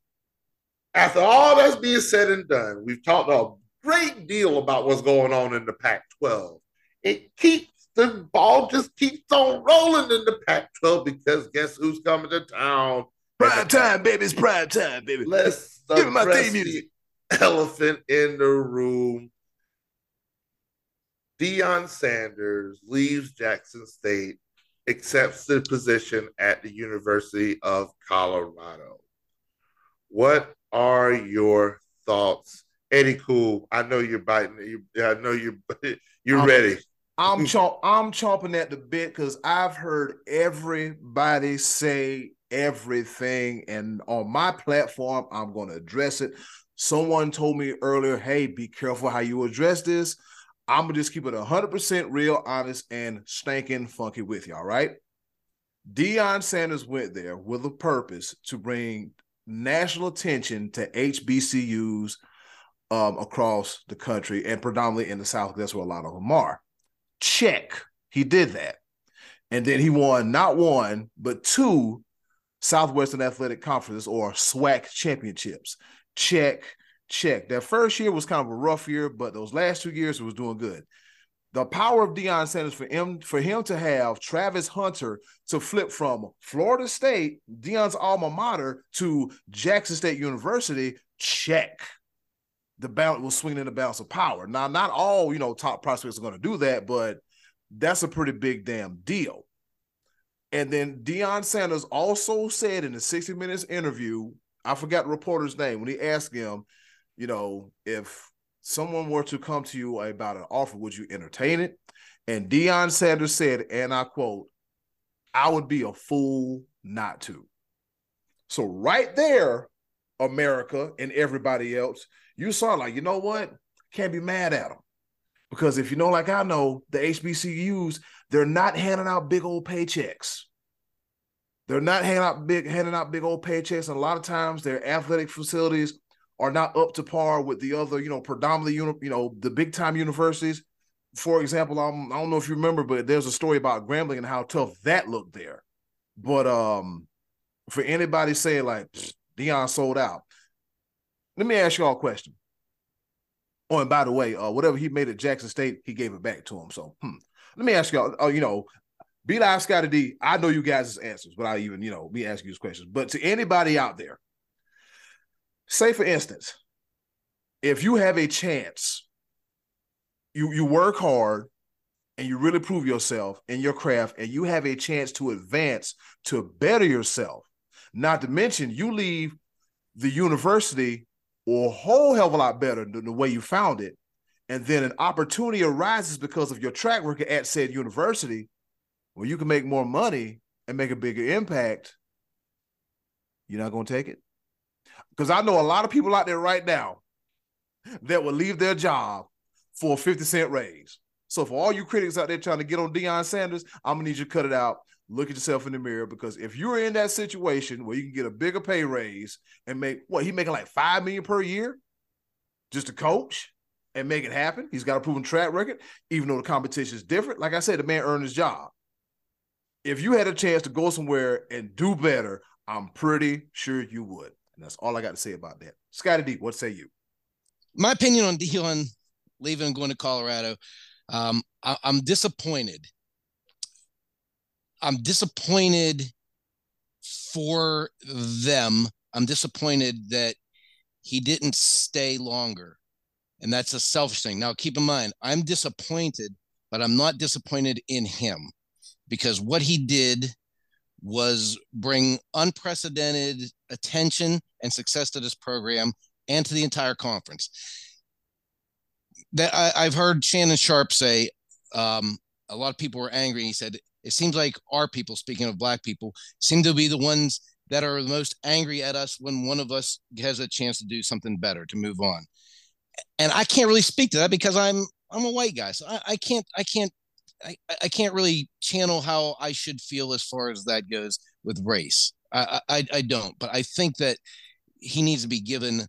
after all that's being said and done, we've talked a great deal about what's going on in the Pac 12. It keeps the ball just keeps on rolling in the Pac 12 because guess who's coming to town? Prime time, baby. It's prime time, baby. Let's Give me my theme music. the elephant in the room. Deion Sanders leaves Jackson State, accepts the position at the University of Colorado. What are your thoughts, Eddy? Kool. I know you're biting. You, I know you. You're Um, ready. I'm chomp, I'm chomping at the bit because I've heard everybody say everything, and on my platform, I'm going to address it. Someone told me earlier, "Hey, be careful how you address this." I'm gonna just keep it 100% real, honest, and stinking funky with you. All right. Deion Sanders went there with a purpose to bring national attention to HBCUs um, across the country and predominantly in the South. That's where a lot of them are. Check. He did that. And then he won not one, but two Southwestern Athletic Conferences or SWAC championships. Check, check. That first year was kind of a rough year, but those last two years it was doing good. The power of Deion Sanders for him for him to have Travis Hunter to flip from Florida State, Deion's alma mater, to Jackson State University, check. The balance was swinging in the balance of power. Now, not all you know top prospects are going to do that, but that's a pretty big damn deal. And then Deion Sanders also said in the 60 Minutes interview, I forgot the reporter's name, when he asked him, you know, if someone were to come to you about an offer, would you entertain it? And Deion Sanders said, and I quote, I would be a fool not to. So right there, America and everybody else, you saw like, you know what? Can't be mad at them. Because if you know, like I know, the HBCUs, they're not handing out big old paychecks. They're not handing out big handing out big old paychecks, and a lot of times their athletic facilities are not up to par with the other, you know, predominantly, you know, the big time universities. For example, um, I don't know if you remember, but there's a story about Grambling and how tough that looked there. But um, for anybody saying like "Pfft, Deion sold out, let me ask y'all a question. Oh, and by the way, uh, whatever he made at Jackson State, he gave it back to him. So, hmm. let me ask y'all. Uh, you know, B Live Scottie D. I know you guys' answers without even you know me asking you these questions. But to anybody out there, say for instance, if you have a chance, you you work hard and you really prove yourself in your craft, and you have a chance to advance to better yourself. Not to mention, you leave the university or a whole hell of a lot better than the way you found it. And then an opportunity arises because of your track record at said university where you can make more money and make a bigger impact. You're not going to take it? Because I know a lot of people out there right now that will leave their job for a 50 cent raise. So for all you critics out there trying to get on Deion Sanders, I'm gonna need you to cut it out. Look at yourself in the mirror because if you're in that situation where you can get a bigger pay raise and make what he making like five million per year just to coach and make it happen, he's got a proven track record, even though the competition is different. Like I said, the man earned his job. If you had a chance to go somewhere and do better, I'm pretty sure you would. And that's all I got to say about that. Scottie D, what say you? My opinion on Deion leaving and going to Colorado, um, I, I'm disappointed. I'm disappointed for them. I'm disappointed that he didn't stay longer. And that's a selfish thing. Now, keep in mind, I'm disappointed, but I'm not disappointed in him because what he did was bring unprecedented attention and success to this program and to the entire conference. That I, have heard Shannon Sharpe say um, a lot of people were angry. He said it seems like our people, speaking of black people, seem to be the ones that are the most angry at us when one of us has a chance to do something better to move on. And I can't really speak to that because I'm I'm a white guy, so I, I can't I can't I, I can't really channel how I should feel as far as that goes with race. I, I I don't, but I think that he needs to be given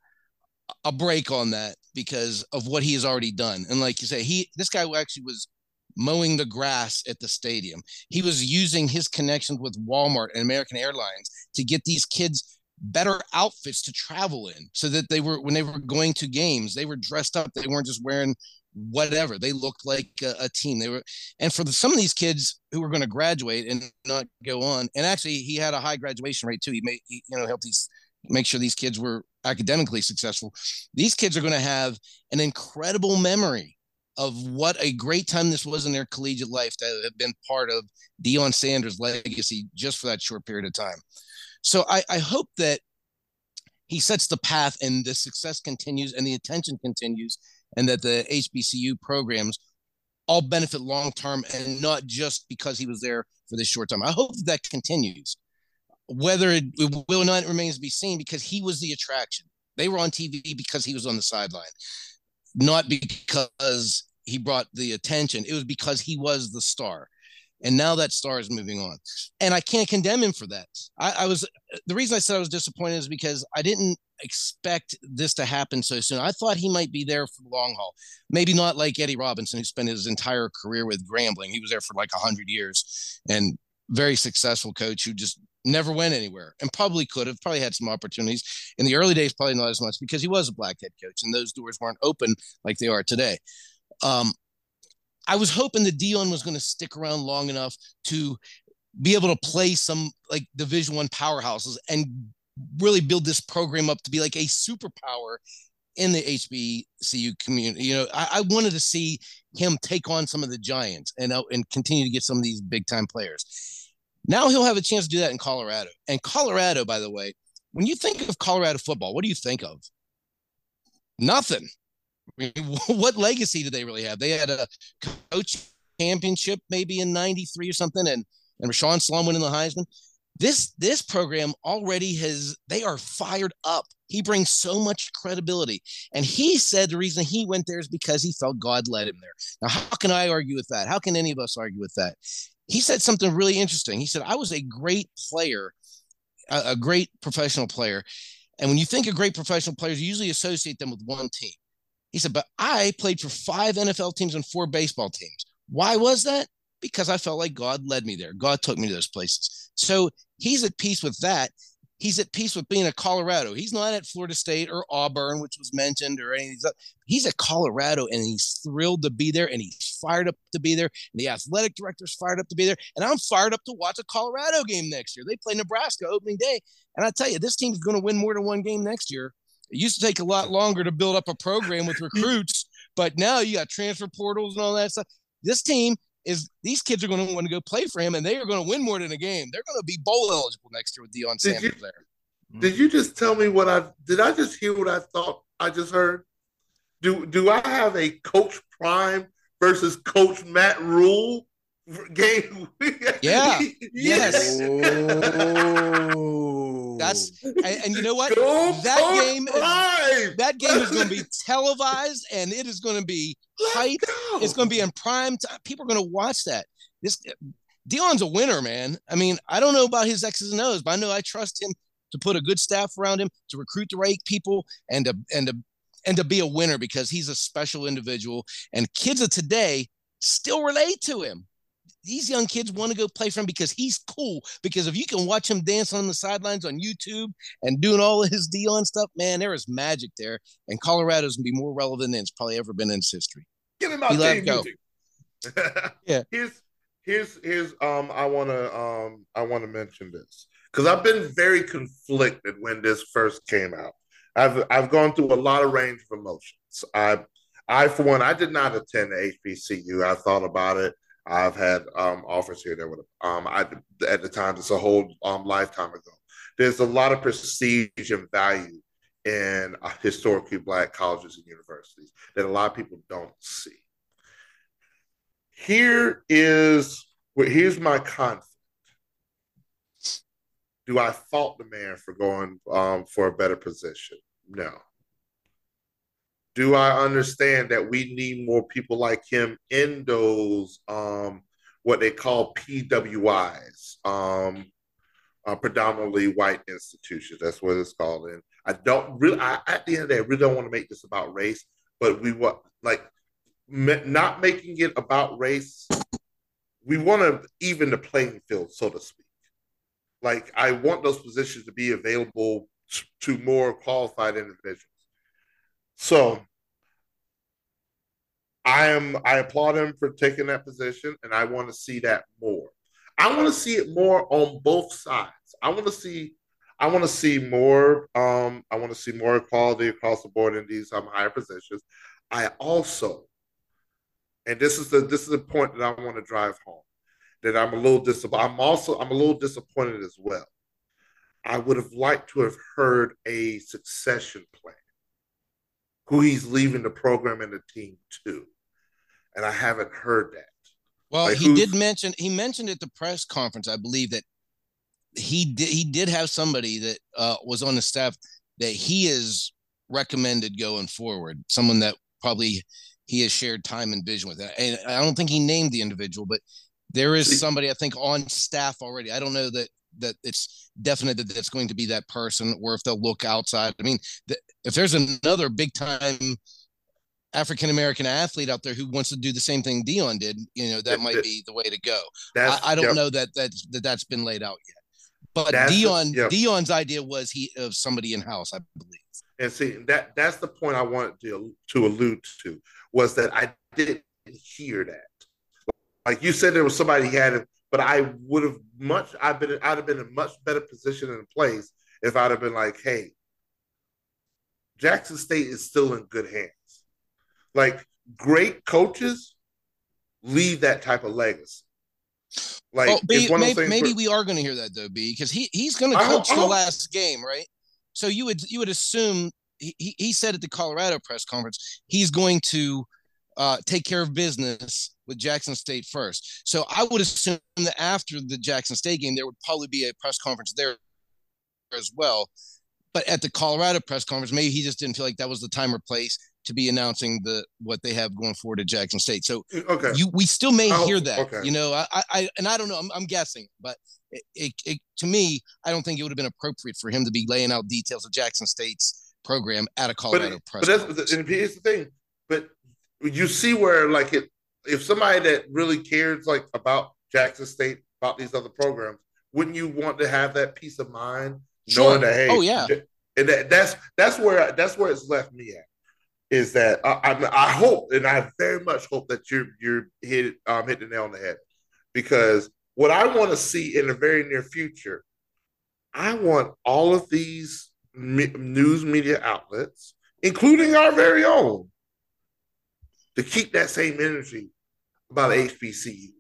a break on that because of what he has already done. And like you say, he this guy actually was mowing the grass at the stadium. He was using his connections with Walmart and American Airlines to get these kids better outfits to travel in so that they were when they were going to games they were dressed up they weren't just wearing whatever. They looked like a, a team. They were and for the, some of these kids who were going to graduate and not go on and actually he had a high graduation rate too. He made he, you know helped these make sure these kids were academically successful. These kids are going to have an incredible memory of what a great time this was in their collegiate life that have been part of Deion Sanders' legacy just for that short period of time. So I, I hope that he sets the path and the success continues and the attention continues and that the HBCU programs all benefit long term and not just because he was there for this short time. I hope that, continues. Whether it, it will not remains to be seen because he was the attraction. They were on TV because he was on the sideline, not because he brought the attention. It was because he was the star. And now that star is moving on. And I can't condemn him for that. I, I was the reason I said I was disappointed is because I didn't expect this to happen so soon. I thought he might be there for the long haul. Maybe not like Eddie Robinson, who spent his entire career with Grambling. He was there for like hundred years and very successful coach who just never went anywhere and probably could have probably had some opportunities in the early days probably not as much because he was a black head coach and those doors weren't open like they are today um, I was hoping that Deion was going to stick around long enough to be able to play some like Division One powerhouses and really build this program up to be like a superpower in the HBCU community. You know, I, I, wanted to see him take on some of the giants and uh, and continue to get some of these big time players. Now he'll have a chance to do that in Colorado. And Colorado, by the way, when you think of Colorado football, what do you think of? Nothing. What legacy do they really have? They had a coach championship maybe in 93 or something and and Rashaan Salaam winning the Heisman. This this program already has they are fired up. He brings so much credibility. And he said the reason he went there is because he felt God led him there. Now, how can I argue with that? How can any of us argue with that? He said something really interesting. He said, I was a great player, a, a great professional player. And when you think of great professional players, you usually associate them with one team. He said, but I played for five NFL teams and four baseball teams. Why was that? Because I felt like God led me there. God took me to those places. So he's at peace with that. He's at peace with being at Colorado. He's not at Florida State or Auburn, which was mentioned, or any of these. Other. He's at Colorado, and he's thrilled to be there, and he's fired up to be there. And the athletic director's fired up to be there, and I'm fired up to watch a Colorado game next year. They play Nebraska opening day, and I tell you, this team's going to win more than one game next year. It used to take a lot longer to build up a program with recruits, but now you got transfer portals and all that stuff. This team is these kids are going to want to go play for him, and they are going to win more than a game. They're going to be bowl eligible next year with Deion Sanders you, there. Did you just tell me what I did? I just hear what I thought I just heard. Do do I have a Coach Prime versus Coach Matt Rhule game? Yeah. yes. That's and, and you know what? Go that game is, that game is going to be televised and it is going to be hype. It's going to be in prime time. People are going to watch that. This Deion's a winner, man. I mean, I don't know about his X's and O's, but I know I trust him to put a good staff around him, to recruit the right people, and to and to and to be a winner because he's a special individual. And kids of today still relate to him these young kids want to go play for him because he's cool. Because if you can watch him dance on the sidelines on YouTube and doing all of his Deion stuff, man, there is magic there. And Colorado's gonna be more relevant than it's probably ever been in its history. Get him out there. yeah. Here's here's here's um I wanna um I wanna mention this because I've been very conflicted when this first came out. I've I've gone through a lot of range of emotions. I I for one I did not attend the HBCU. I thought about it. I've had um, offers here that would um, I at the time it's a whole um, lifetime ago. There's a lot of prestige and value in uh, historically black colleges and universities that a lot of people don't see. Here is here's my conflict. Do I fault the man for going um, for a better position? No. Do I understand that we need more people like him in those um, what they call PWIs, um, uh, predominantly white institutions? That's what it's called. And I don't really, I, at the end of the day, I really don't want to make this about race, but we want like not making it about race. We want to even the playing field, so to speak. Like I want those positions to be available to more qualified individuals. So I am I applaud him for taking that position, and I want to see that more. I want to see it more on both sides. I want to see I want to see more. Um, I want to see more equality across the board in these um, higher positions. I also, and this is the this is the point that I want to drive home, that I'm a little disappointed. I'm also I'm a little disappointed as well. I would have liked to have heard a succession plan, who he's leaving the program and the team to, and I haven't heard that. Well, like he did mention he mentioned at the press conference, I believe that he did he did have somebody that uh, was on the staff that he is recommended going forward. Someone that probably he has shared time and vision with. And I don't think he named the individual, but there is somebody I think on staff already. I don't know that that it's definite that that's going to be that person, or if they'll look outside. I mean, the, if there's another big time African American athlete out there who wants to do the same thing Deion did, you know, that might be the way to go. I, I, don't yep. know that that's that that's been laid out yet. But that's Deion, the, Deion's idea was he of somebody in house, I believe. And see that that's the point I wanted to to allude to was that I didn't hear that. Like you said, there was somebody had it, but I would have much. I've been. I'd have been in a much better position in place if I'd have been like, "Hey, Jackson State is still in good hands." Like great coaches leave that type of legacy. Like oh, B, maybe, maybe we are going to hear that though, B, because he he's going to coach the last game, right? So you would you would assume he, he said at the Colorado press conference he's going to uh, take care of business with Jackson State first. So I would assume that after the Jackson State game, there would probably be a press conference there as well. But at the Colorado press conference, maybe he just didn't feel like that was the time or place to be announcing the what they have going forward at Jackson State. So okay, you we still may oh, hear that. Okay. You know, I, I and I don't know. I'm, I'm guessing, but it, it, it, to me, I don't think it would have been appropriate for him to be laying out details of Jackson State's program at a Colorado but, press. But that's, and here's the thing. But you see where like it, if somebody that really cares like about Jackson State about these other programs, wouldn't you want to have that peace of mind sure. knowing that hey, oh yeah, and that, that's that's where that's where it's left me at is that I, I, I, hope and I very much hope that you're you're hit um hit the nail on the head because what I want to see in the very near future, I want all of these me- news media outlets, including our very own, to keep that same energy about HBCUs.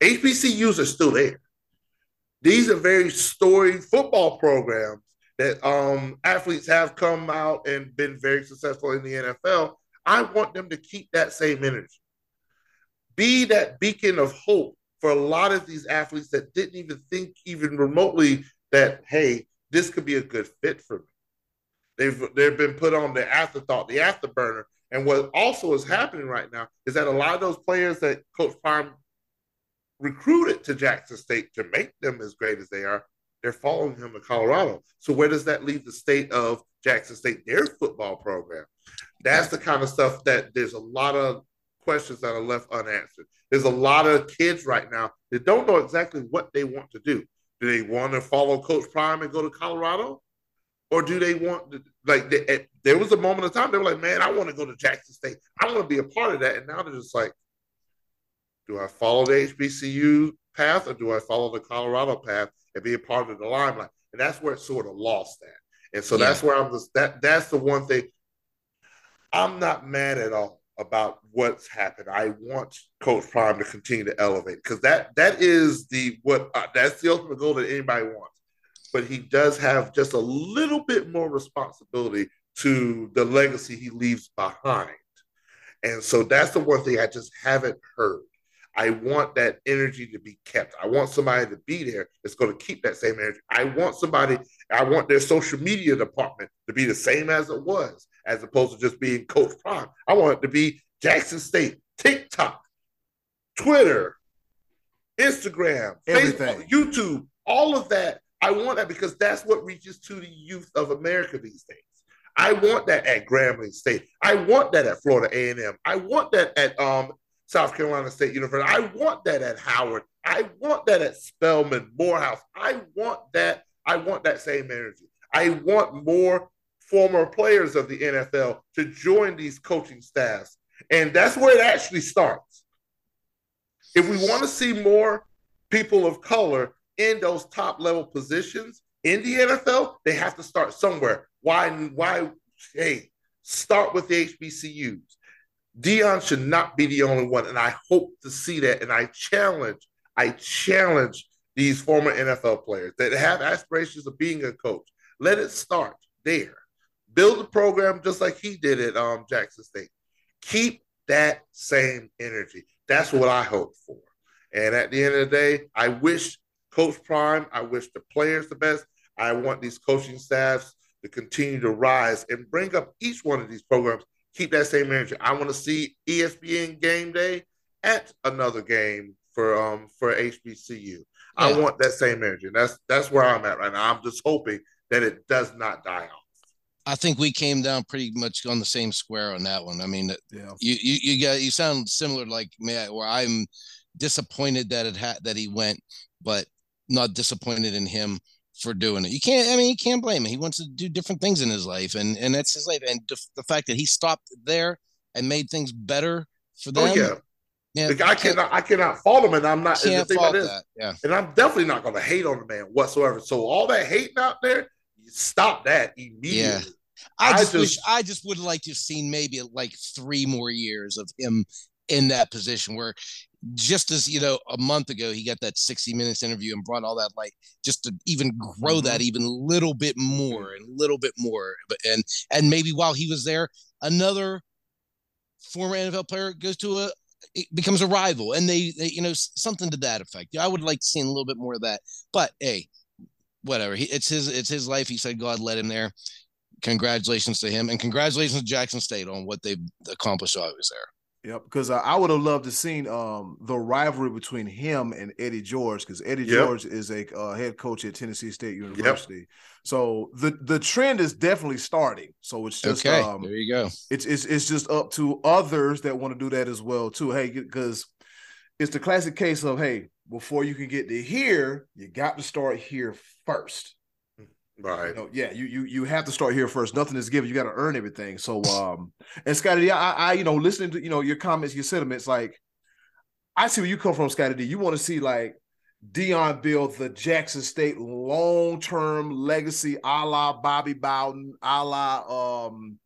HBCUs are still there. These are very storied football programs that um, athletes have come out and been very successful in the NFL, I want them to keep that same energy. Be that beacon of hope for a lot of these athletes that didn't even think even remotely that, hey, this could be a good fit for me. They've they've been put on the afterthought, the afterburner. And what also is happening right now is that a lot of those players that Coach Prime recruited to Jackson State to make them as great as they are they're following him to Colorado. So where does that leave the state of Jackson State, their football program? That's the kind of stuff that there's a lot of questions that are left unanswered. There's a lot of kids right now that don't know exactly what they want to do. Do they want to follow Coach Prime and go to Colorado? Or do they want to, like, eh, there was a moment of time they were like, man, I want to go to Jackson State. I want to be a part of that. And now they're just like, do I follow the HBCU path or do I follow the Colorado path and be a part of the limelight. And that's where it sort of lost that. And so yeah. that's where I'm just that that's the one thing I'm not mad at all about what's happened. I want Coach Prime to continue to elevate because that that is the what uh, that's the ultimate goal that anybody wants. But he does have just a little bit more responsibility to the legacy he leaves behind. And so that's the one thing I just haven't heard. I want that energy to be kept. I want somebody to be there that's going to keep that same energy. I want somebody, I want their social media department to be the same as it was, as opposed to just being Coach Prime. I want it to be Jackson State, TikTok, Twitter, Instagram, Everything. Facebook, YouTube, all of that. I want that because that's what reaches to the youth of America these days. I want that at Grambling State. I want that at Florida A&M. I want that at um, South Carolina State University. I want that at Howard. I want that at Spelman, Morehouse. I want that. I want that same energy. I want more former players of the NFL to join these coaching staffs. And that's where it actually starts. If we want to see more people of color in those top level positions in the NFL, they have to start somewhere. Why? Why? Hey, start with the HBCUs. Deion should not be the only one, and I hope to see that. And I challenge, I challenge these former NFL players that have aspirations of being a coach. Let it start there. Build a program just like he did at um, Jackson State. Keep that same energy. That's what I hope for. And at the end of the day, I wish Coach Prime, I wish the players the best. I want these coaching staffs to continue to rise and bring up each one of these programs. Keep that same energy. I want to see ESPN game day at another game for um for HBCU. Yeah. I want that same energy. And that's that's where I'm at right now. I'm just hoping that it does not die off. I think we came down pretty much on the same square on that one. I mean, yeah. you you you got you sound similar like me, where I'm disappointed that it had that he went, but not disappointed in him for doing it. You can't. I mean, you can't blame him. He wants to do different things in his life, and and that's his life. And the fact that he stopped there and made things better for oh, them. Oh yeah. Yeah, like I cannot, I cannot fault him, and I'm not. Can't the fault that. Yeah, and I'm definitely not going to hate on the man whatsoever. So all that hating out there, stop that immediately. Yeah. I just, just wish I just would like to have seen maybe like three more years of him in that position where just as you know a month ago he got that 60 minutes interview and brought all that light just to even grow mm-hmm. that even a little bit more and a little bit more. But and and maybe while he was there another former NFL player goes to a it becomes a rival and they, they you know something to that effect. I would like to see a little bit more of that. But hey whatever. He, it's his it's his life. He said god led him there. Congratulations to him and congratulations to jackson state on what they've accomplished while he was there Yep, because uh, I would have loved to seen um, the rivalry between him and Eddie George, because Eddie yep. George is a uh, head coach at Tennessee State University. Yep. So the the trend is definitely starting. So it's just okay. Um, there you go. It's it's it's just up to others that want to do that as well too. Hey, because it's the classic case of hey, before you can get to here, you got to start here first. Right. You know, yeah, you you you have to start here first. Nothing is given. You got to earn everything. So um and Scottie, I, I you know listening to you know your comments, your sentiments, like I see where you come from, Scottie D. You want to see like Deion build the Jackson State long term legacy, a la Bobby Bowden, a la um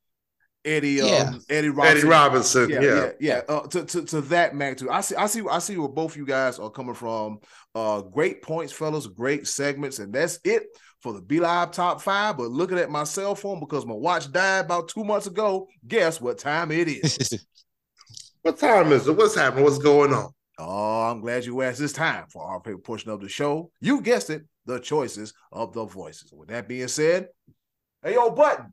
Eddie yeah. um, Eddie Robinson. Eddie Robinson, yeah, yeah, yeah. yeah. Uh, to, to to that magnitude. I see, I see, I see where both you guys are coming from. Uh, great points, fellas. Great segments, and that's it for the B Live top five. But looking at my cell phone because my watch died about two months ago, guess what time it is? what time is it? What's happening? What's going on? Oh, I'm glad you asked this time for our favorite portion of the show. You guessed it, the choices of the voices. With that being said, hey, yo, button,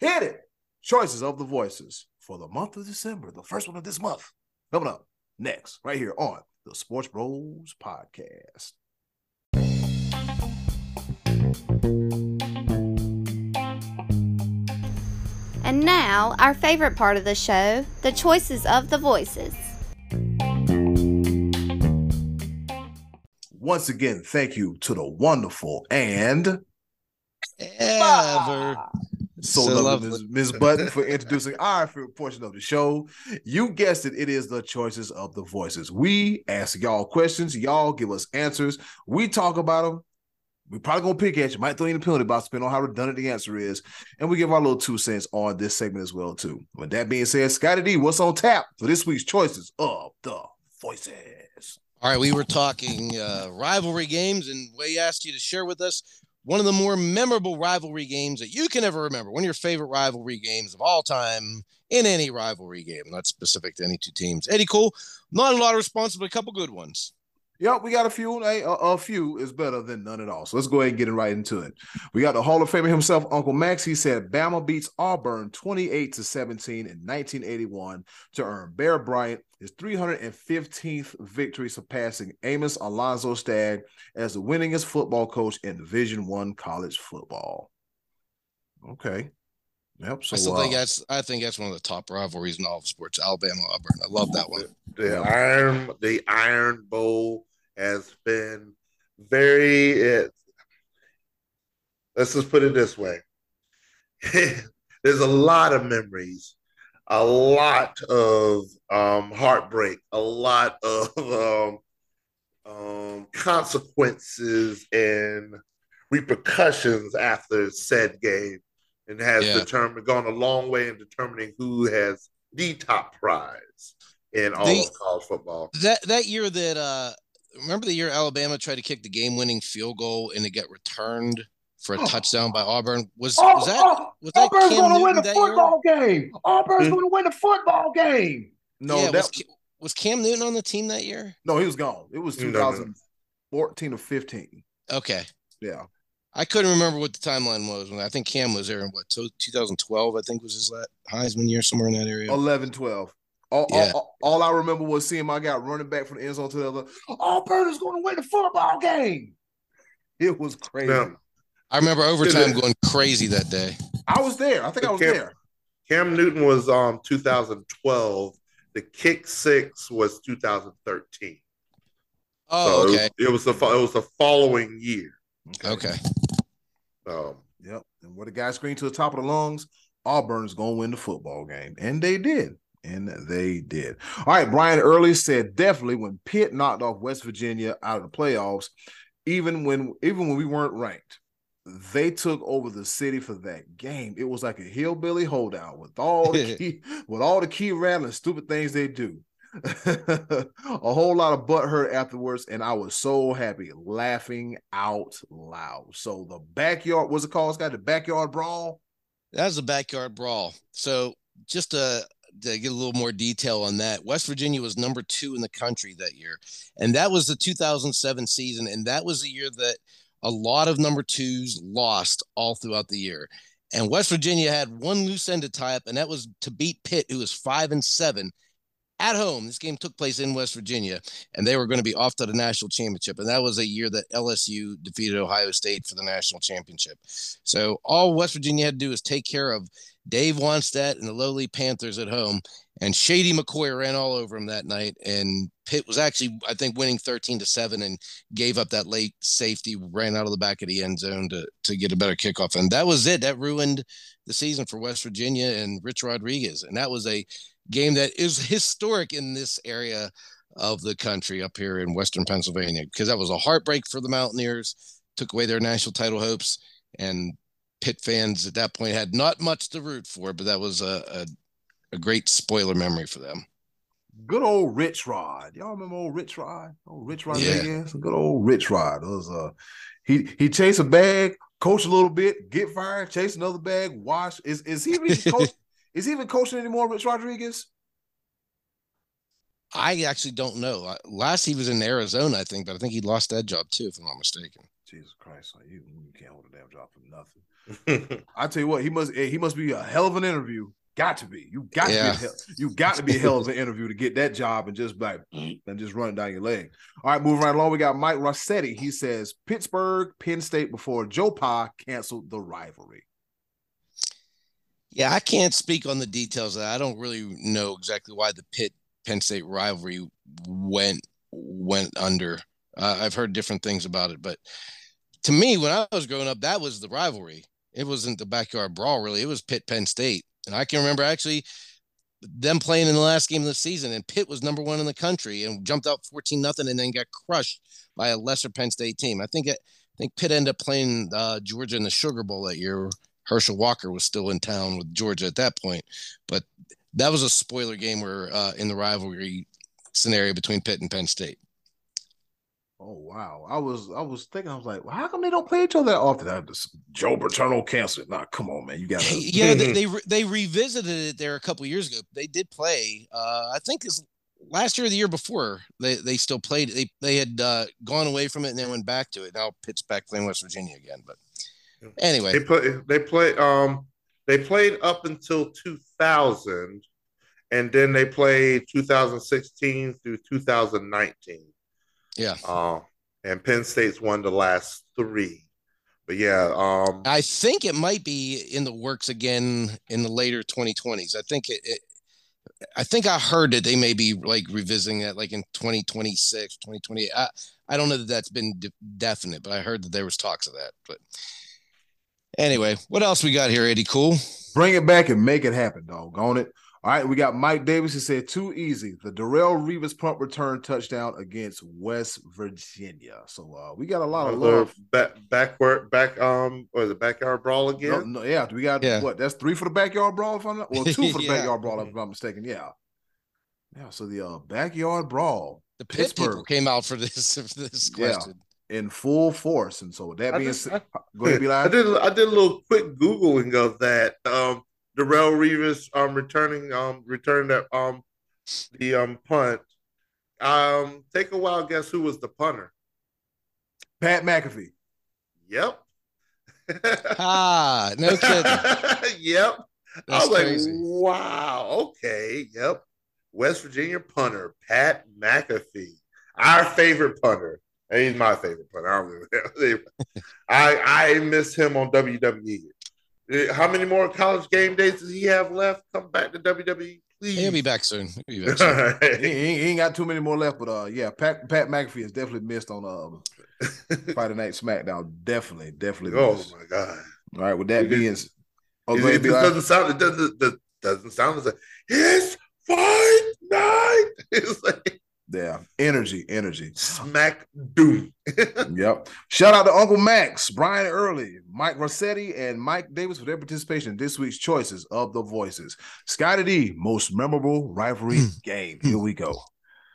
hit it. Choices of the voices for the month of December, the first one of this month. Coming up next, right here on the Sports Bros Podcast. And now, our favorite part of the show the choices of the voices. Once again, thank you to the wonderful and ever so, so lovely, lovely. Ms. Button, for introducing our favorite portion of the show. You guessed it, it is the choices of the voices. We ask y'all questions, y'all give us answers. We talk about them, we probably gonna pick at you, might throw in a penalty box, depending on how redundant the answer is, and we give our little two cents on this segment as well too. With that being said, Scottie D, what's on tap for this week's choices of the voices? All right, we were talking uh, rivalry games, and we asked you to share with us one of the more memorable rivalry games that you can ever remember. One of your favorite rivalry games of all time in any rivalry game, not specific to any two teams. Eddy Kool, not a lot of responses, but a couple good ones. Yep, we got a few. A, a, a, few is better than none at all. So let's go ahead and get right into it. We got the Hall of Famer himself, Unkle Max. He said Bama beats Auburn 28 to 17 in 1981 to earn Bear Bryant his 315th victory, surpassing Amos Alonzo Stagg as the winningest football coach in Division One college football. Okay. Yep. So I still uh, think that's I think that's one of the top rivalries in all of sports. Alabama Auburn. I love that one. The Iron the Iron Bowl has been very. It, let's just put it this way: there's a lot of memories, a lot of um, heartbreak, a lot of um, um, consequences and repercussions after said game, and has yeah. determined gone a long way in determining who has the top prize in all the, of college football. That that year that uh remember the year Alabama tried to kick the game winning field goal and it got returned for a oh. touchdown by Auburn. Was oh, was that oh, was that Auburn's going to win the football year? game? Auburn's mm-hmm. going to win the football game. No, yeah, that was, was, Cam Newton on the team that year? No, he was gone. It was 2014 or 15. Okay. Yeah. I couldn't remember what the timeline was when I think Cam was there in what 2012 I think was his last Heisman year somewhere in that area. 11 12. All, yeah. all, all, I remember was seeing my guy running back from the end zone to the other. Auburn is going to win the football game. It was crazy. Now, I remember overtime going crazy that day. I was there. I think I was Cam, there. Cam Newton was um 2012. The kick six was 2013. Oh, so okay. It was, it was the it was the following year. Okay. okay. Um, yep. And where the guy screamed to the top of the lungs, Auburn's gonna win the football game, and they did. And they did. All right, Brian Early said definitely when Pitt knocked off West Virginia out of the playoffs, even when even when we weren't ranked, they took over the city for that game. It was like a hillbilly holdout with all the key, with all the key rattling stupid things they do. a whole lot of butt hurt afterwards, and I was so happy, laughing out loud. So the backyard was it called? It's got the backyard brawl. That's the backyard brawl. So just to, to get a little more detail on that, West Virginia was number two in the country that year, and that was the 2007 season, and that was the year that a lot of number twos lost all throughout the year. And West Virginia had one loose end to tie up, and that was to beat Pitt, who was five and seven at home. This game took place in West Virginia, and they were going to be off to the national championship. And that was a year that LSU defeated Ohio State for the national championship. So all West Virginia had to do was take care of Dave Wannstedt and the lowly Panthers at home. And Shady McCoy ran all over him that night. And Pitt was actually, I think, winning 13 to 7 and gave up that late safety, ran out of the back of the end zone to, to get a better kickoff. And that was it. That ruined the season for West Virginia and Rich Rodriguez. And that was a game that is historic in this area of the country up here in Western Pennsylvania because that was a heartbreak for the Mountaineers, took away their national title hopes. And Pitt fans at that point had not much to root for, but that was a, a, a great spoiler memory for them. Good old Rich Rod. Y'all remember old Rich Rod? Old Rich Rod yeah. Good old Rich Rod. It was uh he he chased a bag, coach a little bit, get fired, chase another bag, wash. Is is he even coach, is he even coaching anymore, Rich Rodriguez? I actually don't know. Last he was in Arizona, I think, but I think he lost that job too, if I'm not mistaken. Jesus Christ, you, you can't hold a damn job for nothing. I tell you what, he must he must be a hell of an interview. Got to be. You got yeah. to be. Hell, you got to be a hell of an interview to get that job and just like and just run down your leg. All right, moving right along. We got Mike Rossetti. He says Pittsburgh, Penn State before Joe Pa canceled the rivalry. Yeah, I can't speak on the details. I don't really know exactly why the Pitt Penn State rivalry went went under. Uh, I've heard different things about it, but to me, when I was growing up, that was the rivalry. It wasn't the backyard brawl, really. It was Pitt Penn State. And I can remember actually them playing in the last game of the season, and Pitt was number one in the country and jumped out 14 nothing and then got crushed by a lesser Penn State team. I think it, I think Pitt ended up playing uh, Georgia in the Sugar Bowl that year. Herschel Walker was still in town with Georgia at that point, but that was a spoiler game where uh, in the rivalry scenario between Pitt and Penn State. Oh wow! I was I was thinking I was like, well, how come they don't play each other that often? I just Joe Paterno cancer. Nah, come on, man, you got to. yeah, they they, re- they revisited it there a couple years ago. They did play. Uh, I think is last year or the year before. They they still played. They they had uh, gone away from it and then went back to it. Now Pitt's back playing West Virginia again. But anyway, They play. They play. Um, they played up until 2000, and then they played 2016 through 2019. Yeah. Um, and Penn State's won the last three. But yeah, um, I think it might be in the works again in the later 2020s. I think it, it I think I heard that they may be like revisiting it like in 2026, 2028. I, I don't know that that's been de- definite, but I heard that there was talks of that. But anyway, what else we got here, Eddy? Kool. Bring it back and make it happen, dog. On it. All right, we got Mike Davis who said too easy. The Darrelle Revis punt return touchdown against West Virginia. So uh we got a lot of love. back backward back um or the backyard brawl again. no, yeah, we got Yeah. what? That's three for the backyard brawl, if I'm not well, two for the Yeah. backyard brawl, if I'm not mistaken. Yeah. Yeah, so the uh backyard brawl The Pitt people Pittsburgh. came out for this for this Yeah. in full force. And so with that I being said, go ahead, be I did I did a little quick googling of that. Um, Darrelle Revis um returning um returning that um the um punt. Um, take a wild guess who was the punter. Pat McAfee. Yep. Ah, no kidding. yep. I That's was like, wow, okay, yep. West Virginia punter, Pat McAfee. Our favorite punter. And he's my favorite punter. I, don't really- I, I miss him on WWE. Uh, How many more college game days does he have left? Come back to WWE, please. He'll be back soon. He'll be back soon. He, he ain't- he ain't got too many more left, but uh, yeah, Pat Pat McAfee has definitely missed on um Friday Night SmackDown. Definitely, definitely. oh missed. my god! All right, with that It is- being, s- oh, it, it be doesn't sound. It doesn't. It doesn't sound as like it's fight night. It's like yeah, energy, energy. smack doom. Yep. Shout out to Unkle Max, Brian Early, Mike Rossetti, and Mike Davis for their participation in this week's choices of the voices. Scottie D, most memorable rivalry game. Here we go.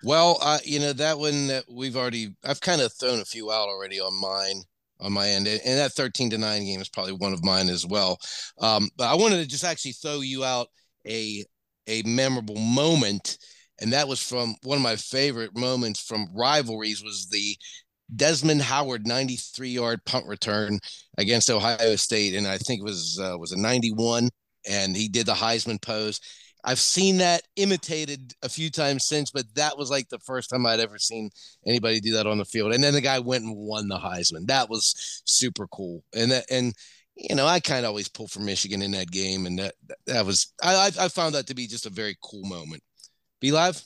Well, uh, you know that one that we've already I've kind of thrown a few out already on mine on my end, and and that thirteen to nine game is probably one of mine as well. Um, but I wanted to just actually throw you out a a memorable moment, and that was from one of my favorite moments from rivalries was the Desmond Howard 93 yard punt return against Ohio State, and I think it was uh, was a 91, and he did the Heisman pose. I've seen that imitated a few times since, but that was like the first time I'd ever seen anybody do that on the field. And then the guy went and won the Heisman. That was super cool. And that, and you know, I kind of always pull for Michigan in that game, and that that was I I I found that to be just a very cool moment. B Live.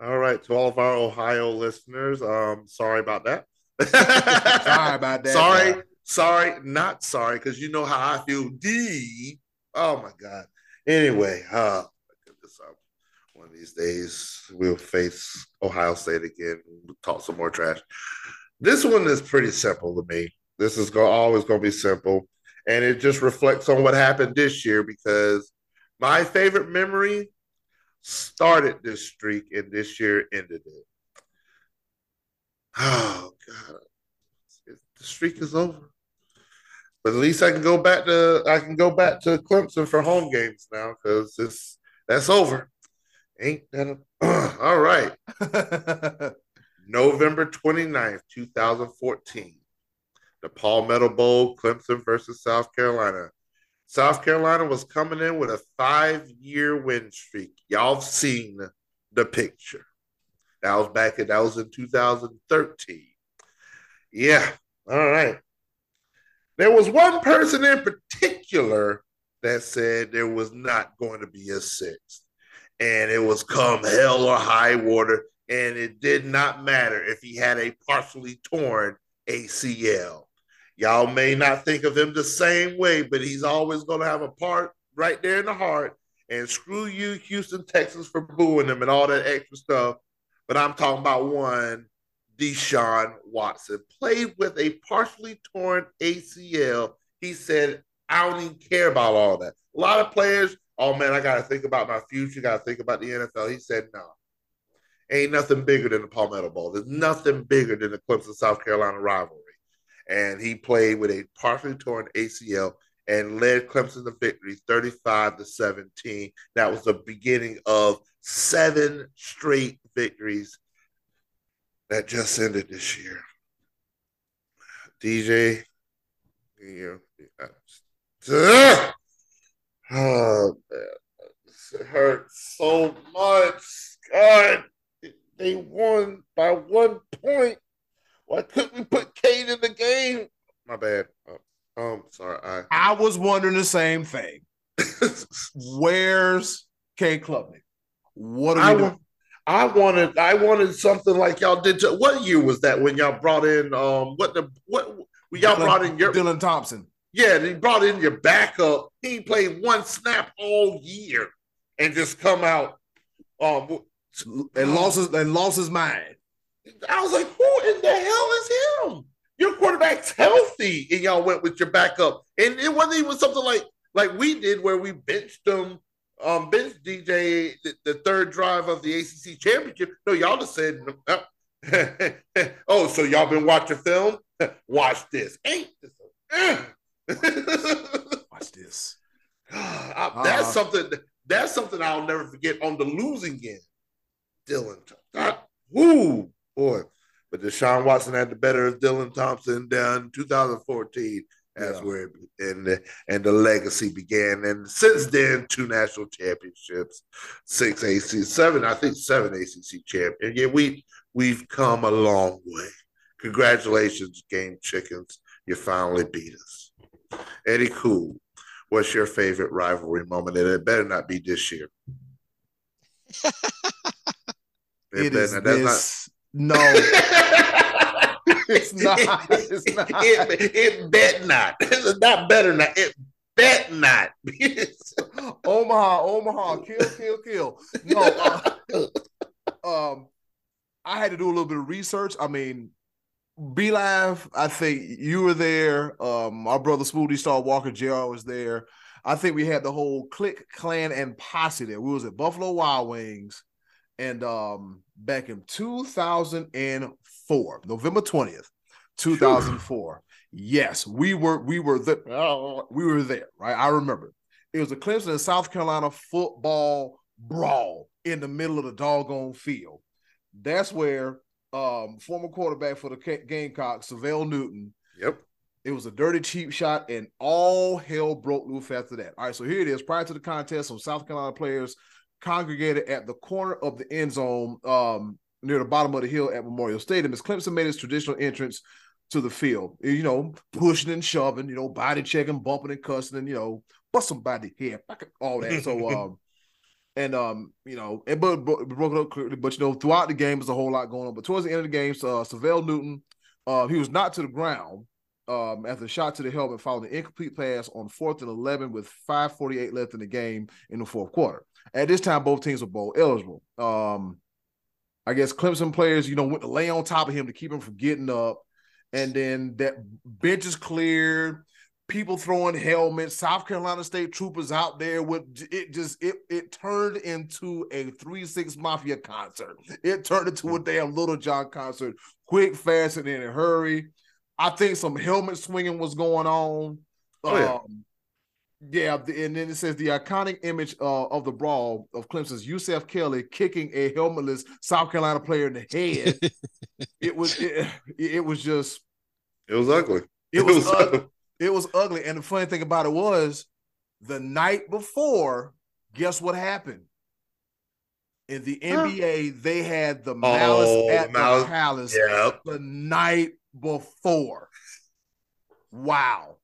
All right, to all of our Ohio listeners, um, sorry about that. Sorry about that. Sorry, sorry, not sorry, because you know how I feel D. Oh my god. Anyway, uh, goodness, one of these days we'll face Ohio State again. We'll talk some more trash. This one is pretty simple to me. This is go- always going to be simple, and it just reflects on what happened this year because my favorite memory started this streak and this year ended it. Oh God, the streak is over. But at least I can go back to I can go back to Clemson for home games now because it's that's over. Ain't that a, all right? November 29th, 2014. The Palmetto Bowl, Clemson versus South Carolina. South Carolina was coming in with a five-year win streak. Y'all have seen the picture. That was back in that was in 2013. Yeah. All right. There was one person in particular that said there was not going to be a sixth. And it was come hell or high water. And it did not matter if he had a partially torn ACL. Y'all may not think of him the same way, but he's always going to have a part right there in the heart. And screw you, Houston Texans, for booing him and all that extra stuff. But I'm talking about one Deshaun Watson played with a partially torn ACL. He said, I don't even care about all that. A lot of players, oh man, I got to think about my future, got to think about the NFL. He said, no. ain't nothing bigger than the Palmetto Bowl. There's nothing bigger than the Clemson South Carolina rivalry. And he played with a partially torn ACL and led Clemson to victory 35 to 17. That was the beginning of seven straight victories that just ended this year. DJ, you know, oh, uh, man. it hurts so much. God, they won by one point. Why couldn't we put Cade in the game? My bad. Oh, um, sorry. I I was wondering the same thing. Where's Cade Klubnik? What are I, doing? I wanted I wanted something like y'all did. To, what year was that when y'all brought in um what the what when y'all Dylan- brought in your Dylan Thompson. yeah they brought in your backup. He played one snap all year and just come out um and lost his and lost his mind. I was like, who in the hell is him? Your quarterback's healthy, and y'all went with your backup. And it wasn't even something like like we did where we benched them, um, benched DJ the, the third drive of the ACC championship. No, y'all just said, oh, so y'all been watching film? Watch this. Ain't this? Watch this. I- that's Uh-uh. something. That's something I'll never forget on the losing end. Dylan, God, whoo, boy. But Deshaun Watson had the better of Dylan Thompson down 2014. That's Yeah. where it, and the, and the legacy began. And since then, two national championships, six ACC, seven, I think seven ACC champ. And yeah, we we've come a long way. Congratulations, Game Chickens. You finally beat us. Eddy Kool, what's your favorite rivalry moment? And it better not be this year. It better is not- this. No, it's not. It's not. It, it bet not. It's not better not. It bet not. Omaha, Omaha, kill, kill, kill. No, uh, um, I had to do a little bit of research. I mean, B Live, I think you were there. Um, our brother Smoothie Star Walker Jr. was there. I think we had the whole click, clan, and posse there. We was at Buffalo Wild Wings, and um, back in 2004, November 20th, 2004. Yes, we were we were the we were there, right? I remember. It was a Clemson and South Carolina football brawl in the middle of the doggone field. That's where um former quarterback for the Ga- Gamecocks, Syvelle Newton, yep. it was a dirty cheap shot, and all hell broke loose after that. All right, so here it is. Prior to the contest, some South Carolina players congregated at the corner of the end zone um, near the bottom of the hill at Memorial Stadium as Clemson made its traditional entrance to the field. You know, pushing and shoving, you know, body checking, bumping and cussing, and you know, bust somebody here, all that. So, um, and um, you know, and but, but broke it up clearly. But you know, throughout the game, there's a whole lot going on. But towards the end of the game, uh, Syvelle Newton, uh, he was knocked to the ground um, after a shot to the helmet following an incomplete pass on fourth and 11 with 5.48 left in the game in the fourth quarter. At this time, both teams were bowl eligible. Um, I guess Clemson players, you know, went to lay on top of him to keep him from getting up. And then that bench is cleared. People throwing helmets. South Carolina State troopers out there with it. Just it it turned into a three six mafia concert. It turned into a damn Lil Jon concert. Quick, fast, and in a hurry. I think some helmet swinging was going on. Oh, yeah. Um, yeah, and then it says the iconic image uh, of the brawl of Clemson's Yusef Kelly kicking a helmetless South Carolina player in the head. it was it, it was just It was ugly. it was ugly. it was ugly. And the funny thing about it was the night before, guess what happened? In the NBA, they had the malice Oh, at Malice- the palace Yeah. the night before. Wow.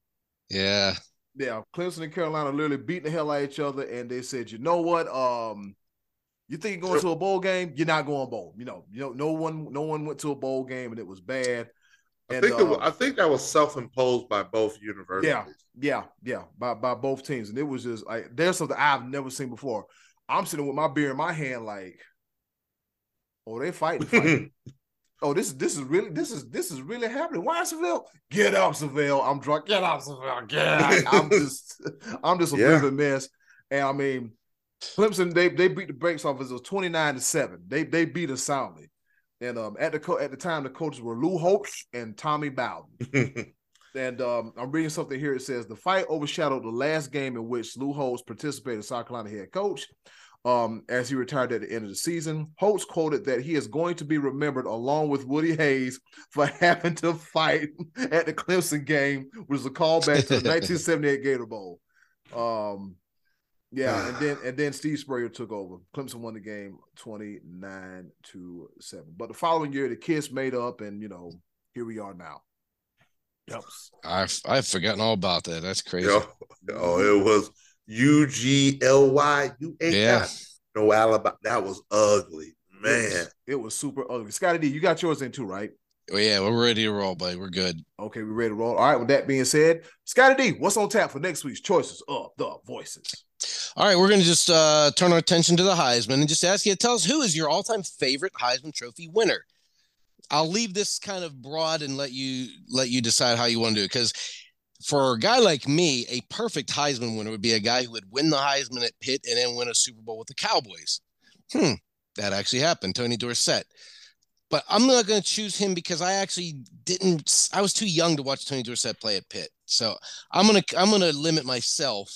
Yeah. Yeah, Clemson and Carolina literally beating the hell out of each other, and they said, you know what? Um, you think you're going to a bowl game? You're not going bowl. You know, you know, no one, no one went to a bowl game, and it was bad. I And, think it, wa- uh, I think that was self-imposed by both universities. Yeah. Yeah, yeah, by by both teams, and it was just like there's something I've never seen before. I'm sitting with my beer in my hand, like, oh, they fighting, fighting. oh, this is this is really this is this is really happening. Why Syvelle? Get up, Syvelle. I'm drunk. Get up, Syvelle. Get up. I'm just I'm just a Yeah. a mess. And I mean, Clemson, they they beat the brakes off us. It was 29 to 7. They they beat us soundly. And um at the co- at the time the coaches were Lou Holtz and Tommy Bowden. and um, I'm reading something here. It says the fight overshadowed the last game in which Lou Holtz participated as South Carolina head coach. Um, as he retired at the end of the season, Holtz quoted that he is going to be remembered along with Woody Hayes for having to fight at the Clemson game, which is a callback to the 1978 Gator Bowl. Um, yeah, and then and then Steve Spurrier took over. Clemson won the game 29 to 7. But the following year, the kids made up, and you know, here we are now. Yep. I've I've forgotten all about that. That's crazy. Yo, oh, it was U G L Y. You ain't Yeah. got no alibi. That was ugly, It man. was, it was super ugly. Scottie D, you got yours in too, right? Well, yeah, we're ready to roll, buddy. We're good. Okay, we're ready to roll. All right, with that being said, Scottie D, what's on tap for next week's choices of the voices? All right, we're going to just uh, turn our attention to the Heisman and just ask you to tell us who is your all-time favorite Heisman Trophy winner. I'll leave this kind of broad and let you let you decide how you want to do it. Because for a guy like me, a perfect Heisman winner would be a guy who would win the Heisman at Pitt and then win a Super Bowl with the Cowboys. Hmm, that actually happened. Tony Dorsett. But I'm not going to choose him because I actually didn't. I was too young to watch Tony Dorsett play at Pitt. So I'm gonna I'm gonna limit myself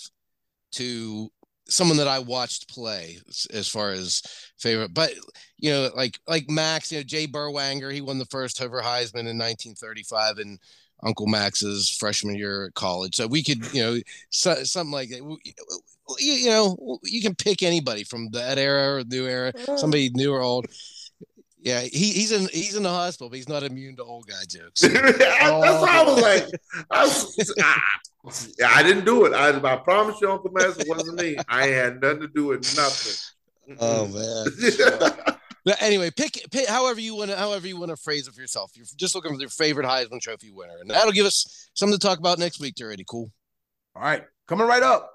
to someone that I watched play as, far as favorite. But you know, like like Max, you know, Jay Berwanger, he won the first ever Heisman in 1935, and Unkle Max's freshman year at college. So we could, you know, so, something like that. You, you know, you can pick anybody from that era or new era, mm. somebody new or old. Yeah, he, he's in he's in the hospital, but he's not immune to old guy jokes. That's why I was like, I, was, I, I didn't do it. I, I promise you, Unkle Max, it wasn't me. I had nothing to do with nothing. Oh man. But anyway, pick, pick however you want to however you want to phrase it for yourself. You're just looking for your favorite Heisman Trophy winner, and that'll give us something to talk about next week. Already cool. All right, coming right up,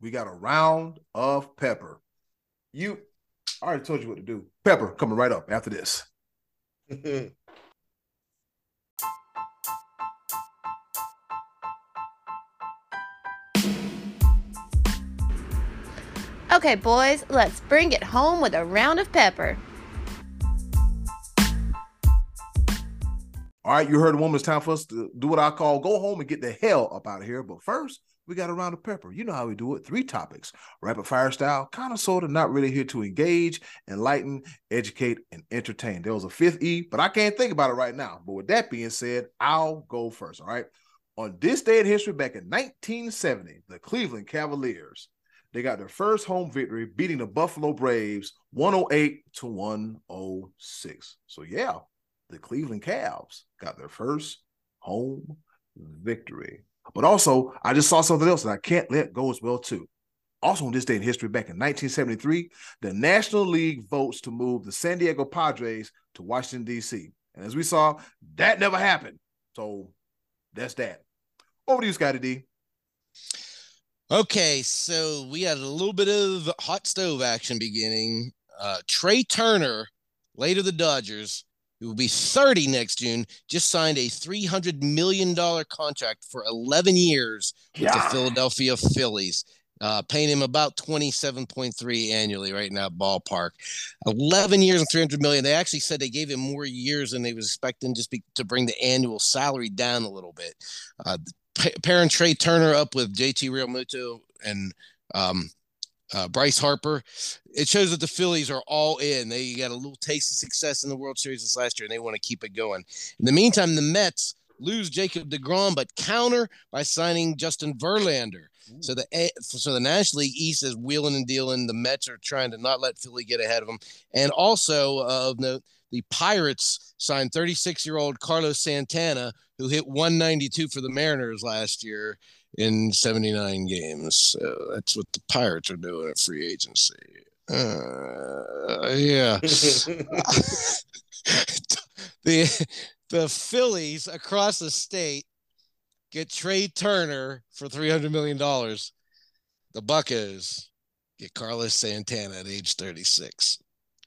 we got a round of pepper. You, I already told you what to do. Pepper coming right up after this. Okay, boys, let's bring it home with a round of pepper. All right, you heard the woman. It's time for us to do what I call go home and get the hell up out of here. But first, we got a round of pepper. You know how we do it. Three topics, rapid fire style, kind of sort of not really here to engage, enlighten, educate, and entertain. There was a fifth E, but I can't think about it right now. But with that being said, I'll go first. All right. On this day in history, back in 1970, the Cleveland Cavaliers they got their first home victory, beating the Buffalo Braves 108 to 106. So yeah, the Cleveland Cavs got their first home victory. But also, I just saw something else that I can't let go as well too. Also, on this day in history, back in 1973, the National League votes to move the San Diego Padres to Washington D.C. And as we saw, that never happened. So that's that. Over to you, Scottie D. Okay, so we had a little bit of hot stove action beginning. Uh, Trea Turner, later the Dodgers, who will be 30 next June, just signed a $300 million contract for 11 years with Yeah. the Philadelphia Phillies, uh, paying him about 27.3 annually right now, ballpark. 11 years and 300 million. They actually said they gave him more years than they was expecting just be, to bring the annual salary down a little bit. Uh, pa- pairing Trea Turner up with JT Realmuto and um, uh, Bryce Harper, it shows that the Phillies are all in. They got a little taste of success in the World Series this last year, and they want to keep it going. In the meantime, the Mets lose Jacob DeGrom, but counter by signing Justin Verlander. So the A- so the National League East is wheeling and dealing. The Mets are trying to not let Philly get ahead of them, and also uh, of note, the Pirates signed 36 year old Carlos Santana, who hit 192 for the Mariners last year in 79 games. So that's what the Pirates are doing at free agency. Uh, yeah. the the Phillies across the state get Trea Turner for three hundred million dollars. The Buccos get Carlos Santana at age thirty six.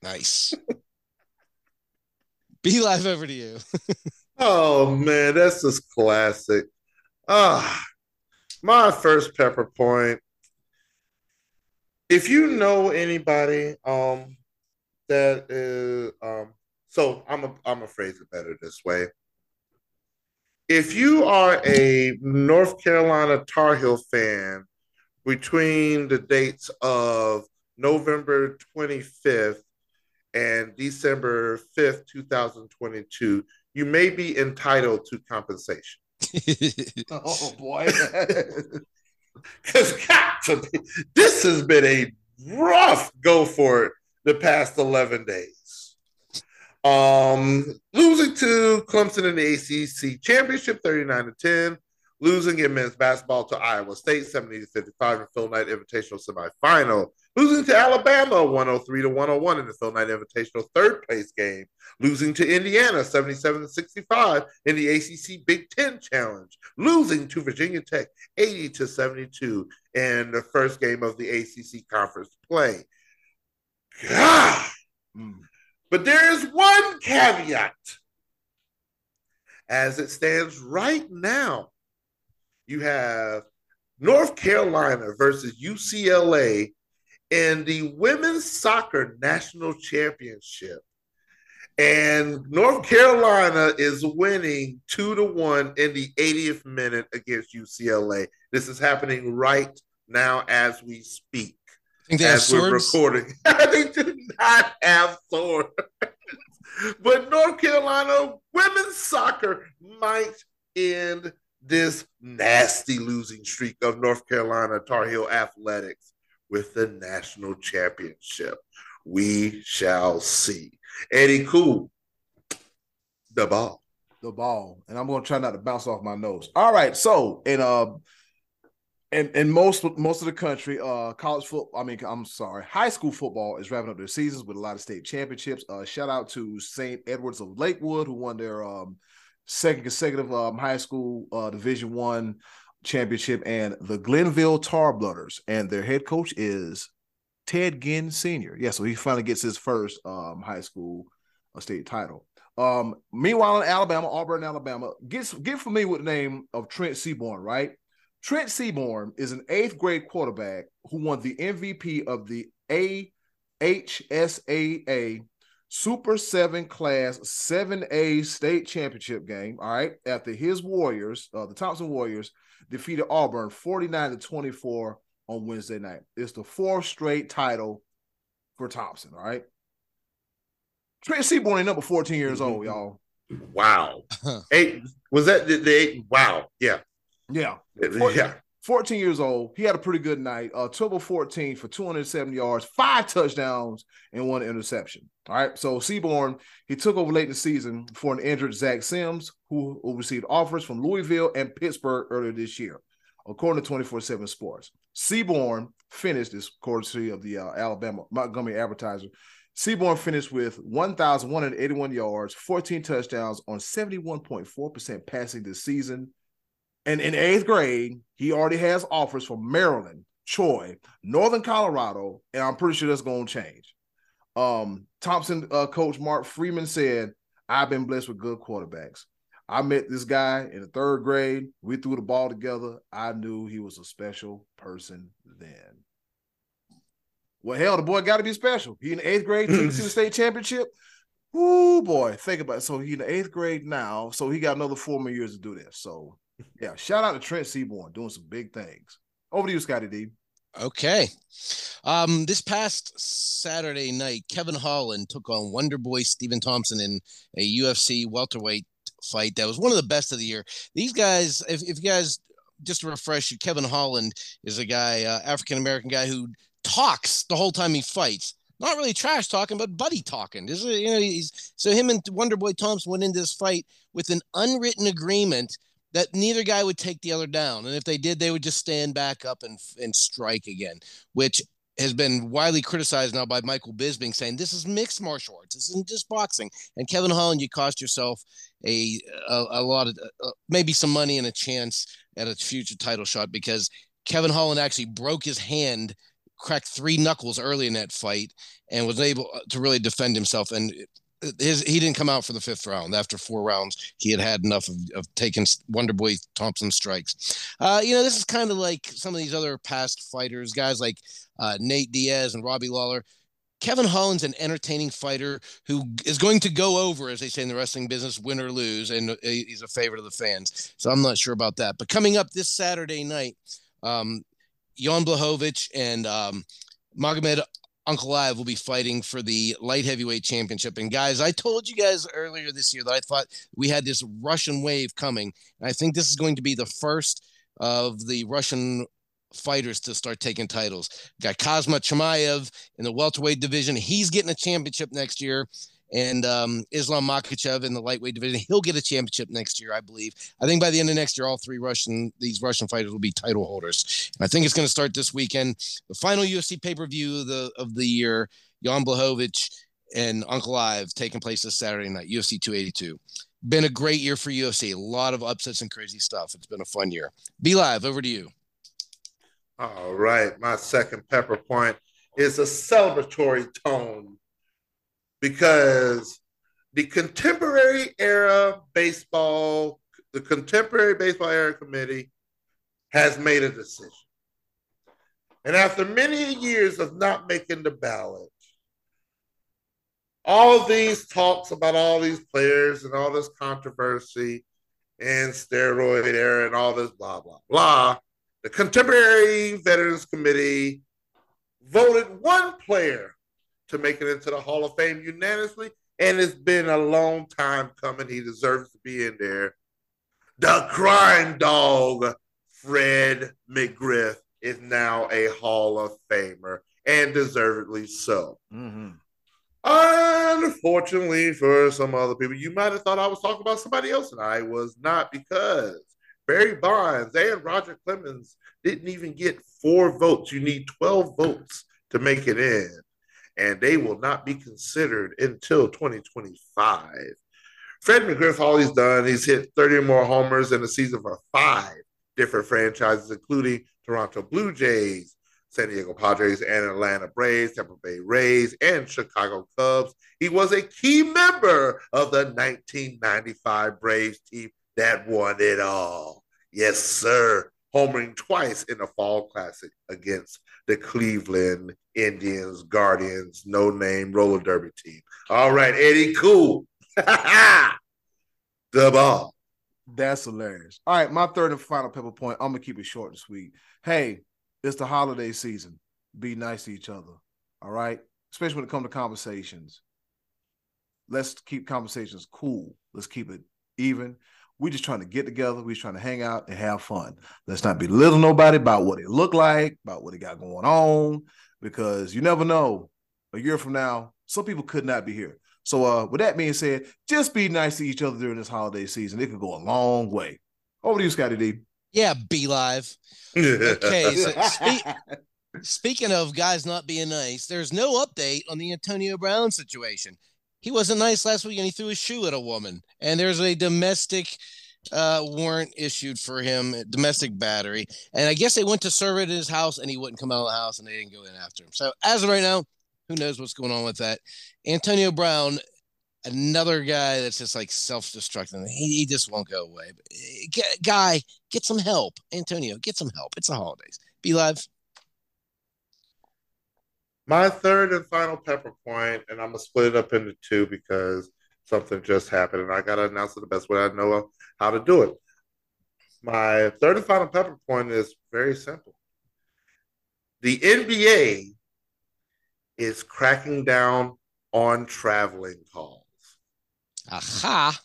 Nice. B Live over to you. Oh man, that's just classic. Ah, my first pepper point. if you know anybody um that is um so I'm a I'm gonna phrase it better this way. If you are a North Carolina Tar Heel fan between the dates of November 25th and December 5th, 2022, you may be entitled to compensation. Oh boy. Because got to be, this has been a rough go for it the past 11 days. Um, losing to Clemson in the ACC championship 39 to 10, losing in men's basketball to Iowa State 70 to 55 in Phil Knight Invitational semifinal, losing to Alabama 103 to 101 in the Phil Knight Invitational third place game, losing to Indiana 77 to 65 in the ACC Big Ten Challenge, losing to Virginia Tech 80 to 72 in the first game of the ACC conference play. God. But there is one caveat. As it stands right now, you have North Carolina versus UCLA in the women's soccer national championship. And North Carolina is winning two to one in the 80th minute against UCLA. This is happening right now as we speak think they as we're recording. they do not have swords. but North Carolina women's soccer might end this nasty losing streak of North Carolina Tar Heel athletics with the national championship. We shall see. Eddy Kool, the ball. the ball, and I'm to try not to bounce off my nose. All right, so in uh, in in most most of the country, uh, college football. I mean, I'm sorry, high school football is wrapping up their seasons with a lot of state championships. Uh, shout out to St. Edwards of Lakewood who won their um second consecutive um high school uh Division One championship, and the Glenville Tarblooders, and their head coach is Ted Ginn Senior. Yeah, so he finally gets his first um high school uh, state title. Um, meanwhile, in Alabama, Auburn, Alabama, get get familiar with the name of Trent Seaborn, right? Trent Seaborn is an eighth grade quarterback who won the MVP of the AHSAA Super 7 Class 7A State Championship game. All right. After his Warriors, uh, the Thompson Warriors, defeated Auburn 49 to 24 on Wednesday night. It's the fourth straight title for Thompson. All right. Trent Seaborn ain't number 14 years old, mm-hmm. y'all. Wow. Eight was that the, the eight? Wow. Yeah. Yeah. Yeah. Yeah. 14 years old. He had a pretty good night. Uh, Turbo 14 for 207 yards, five touchdowns, and one interception. All right. So Seaborn, he took over late in the season for an injured Zach Sims, who, who received offers from Louisville and Pittsburgh earlier this year, according to 24 7 Sports. Seaborn finished this courtesy of the uh, Alabama Montgomery Advertiser. Seaborn finished with 1,181 yards, 14 touchdowns on 71.4% passing this season. And in eighth grade, he already has offers from Maryland, Troy, Northern Colorado, and I'm pretty sure that's going to change. Um, Thompson uh, coach Mark Freeman said, I've been blessed with good quarterbacks. I met this guy in the third grade. We threw the ball together. I knew he was a special person then. Well, hell, the boy got to be special. He in the eighth grade, took us to the state championship. Ooh, boy, think about it. So he in the eighth grade now. So he got another four more years to do this. So yeah, shout out to Trent Seaborn doing some big things. Over to you, Scottie D. Okay. Um, this past Saturday night, Kevin Holland took on Wonder Boy Stephen Thompson in a UFC welterweight fight that was one of the best of the year. These guys, if, if you guys just to refresh you, Kevin Holland is a guy, uh, African American guy who talks the whole time he fights. Not really trash talking, but buddy talking. Is, you know, he's so him and Wonder Boy Thompson went into this fight with an unwritten agreement that neither guy would take the other down, and if they did, they would just stand back up and and strike again, which has been widely criticized now by Michael Bisping, saying this is mixed martial arts. This isn't just boxing. And Kevin Holland, you cost yourself a a, a lot of uh, maybe some money and a chance at a future title shot because Kevin Holland actually broke his hand, cracked three knuckles early in that fight, and was able to really defend himself. And his he didn't come out for the fifth round. After four rounds, he had had enough of, of taking Wonder Boy Thompson strikes. Uh, you know, this is kind of like some of these other past fighters, guys like uh, Nate Diaz and Robbie Lawler. Kevin Holland's an entertaining fighter who is going to go over, as they say in the wrestling business, win or lose, and uh, he's a favorite of the fans. So I'm not sure about that. But coming up this Saturday night, um, Jan Blachowicz and um, Magomed Ankalaev will be fighting for the light heavyweight championship. And guys, I told you guys earlier this year that I thought we had this Russian wave coming. And I think this is going to be the first of the Russian fighters to start taking titles. Got Khamzat Chimaev in the welterweight division. He's getting a championship next year. And um, Islam Makhachev in the lightweight division, he'll get a championship next year, I believe. I think by the end of next year, all three Russian these Russian fighters will be title holders. And I think it's going to start this weekend. The final UFC pay per view of the of the year, Jan Blachowicz and Ankalaev taking place this Saturday night, UFC 282. Been a great year for UFC. A lot of upsets and crazy stuff. It's been a fun year. B Live. Over to you. All right. My second pepper point is a celebratory tone because the contemporary era baseball, the contemporary baseball era committee has made a decision. And after many years of not making the ballot, all these talks about all these players and all this controversy and steroid era and all this blah, blah, blah the Contemporary Veterans Committee voted one player to make it into the Hall of Fame unanimously, and it's been a long time coming. He deserves to be in there. The crime dog, Fred McGriff, is now a Hall of Famer, and deservedly so. Mm-hmm. Unfortunately, for some other people, you might have thought I was talking about somebody else, and I was not because Barry Bonds and Roger Clemens didn't even get four votes. You need 12 votes to make it in, and they will not be considered until 2025. Fred McGriff, all he's done, he's hit 30 or more homers in a season for five different franchises, including Toronto Blue Jays, San Diego Padres, and Atlanta Braves, Tampa Bay Rays, and Chicago Cubs. He was a key member of the 1995 Braves team that won it all. Yes, sir. Homering twice in the Fall Classic against the Cleveland Indians, Guardians, no name roller derby team. All right, Eddy, Kool. the ball. That's hilarious. All right, my third and final pepper point. I'm gonna keep it short and sweet. Hey, it's the holiday season. Be nice to each other. All right, especially when it comes to conversations. Let's keep conversations cool. Let's keep it even. We're just trying to get together. We're trying to hang out and have fun. Let's not belittle nobody about what they look like, about what they got going on, because you never know. A year from now, some people could not be here. So, uh, with that being said, just be nice to each other during this holiday season. It could go a long way. Over to you, Scottie D. Yeah, B Live. okay, so spe- speaking of guys not being nice, there's no update on the Antonio Brown situation he wasn't nice last week and he threw a shoe at a woman. And there's a domestic uh, warrant issued for him, domestic battery. And I guess they went to serve it at his house and he wouldn't come out of the house and they didn't go in after him. So as of right now, who knows what's going on with that? Antonio Brown, another guy that's just like self-destructing. He, he just won't go away. But, get, guy, get some help. Antonio, get some help. It's the holidays. B Live. My third and final pepper point, and I'm gonna split it up into two because something just happened, and I gotta announce it the best way I know how to do it. My third and final pepper point is very simple. The NBA is cracking down on traveling calls. Aha.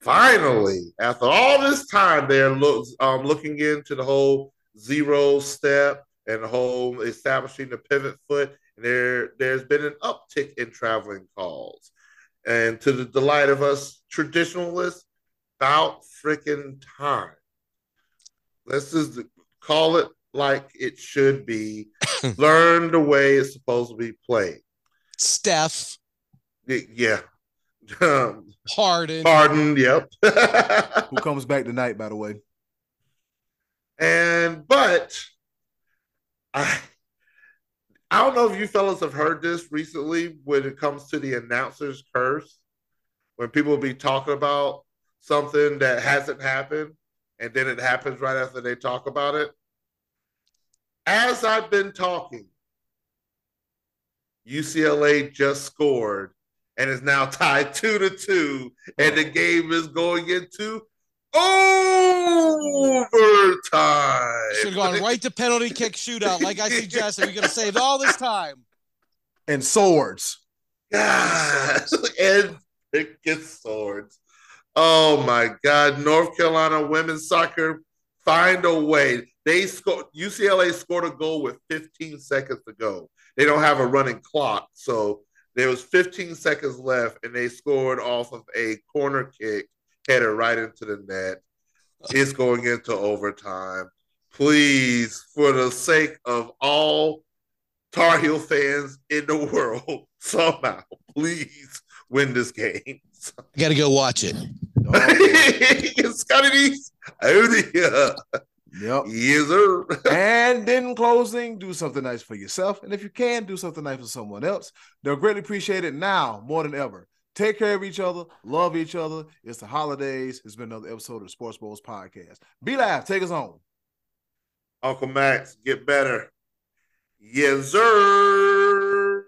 Finally, after all this time, they're look, um, looking into the whole zero step and the whole establishing the pivot foot. There, there's been an uptick in traveling calls, and to the delight of us traditionalists, about freaking time. Let's just call it like it should be. Learn the way it's supposed to be played. Steph. Yeah. Um, Harden. Harden, yep. Who comes back tonight, by the way. And but I don't know if you fellas have heard this recently when it comes to the announcer's curse. When people be talking about something that hasn't happened and then it happens right after they talk about it. As I've been talking, UCLA just scored and is now tied two to two, and the game is going into overtime. Should have gone right to penalty kick shootout, like I suggested. We could have saved all this time. And swords. God, and it gets swords. Oh my God! North Carolina women's soccer find a way. They scored. UCLA scored a goal with 15 seconds to go. They don't have a running clock, so there was 15 seconds left, and they scored off of a corner kick headed right into the net. It's going into overtime. Please, for the sake of all Tar Heel fans in the world, somehow, please win this game. I got to go watch it. Oh, Scottie out here. yep. Yes, sir. and in closing, do something nice for yourself. And if you can, do something nice for someone else. They'll greatly appreciate it now more than ever. Take care of each other, love each other. It's the holidays. It's been another episode of the Sports Bros podcast. B Live, take us home. Unkle Max, get better. Yes, sir.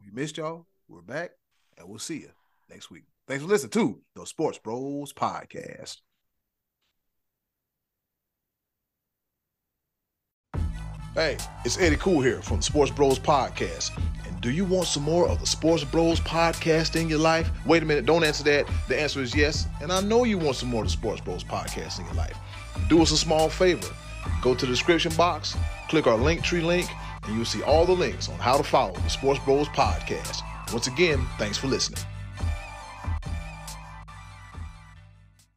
We missed y'all. We're back, and we'll see you next week. Thanks for listening to the Sports Bros podcast. Hey, it's Eddy Kool here from the Sports Bros podcast. Do you want some more of the Sports Bros podcast in your life? Wait a minute, don't answer that. The answer is yes. And I know you want some more of the Sports Bros podcast in your life. Do us a small favor. Go to the description box, click our Linktree link, and you'll see all the links on how to follow the Sports Bros podcast. Once again, thanks for listening.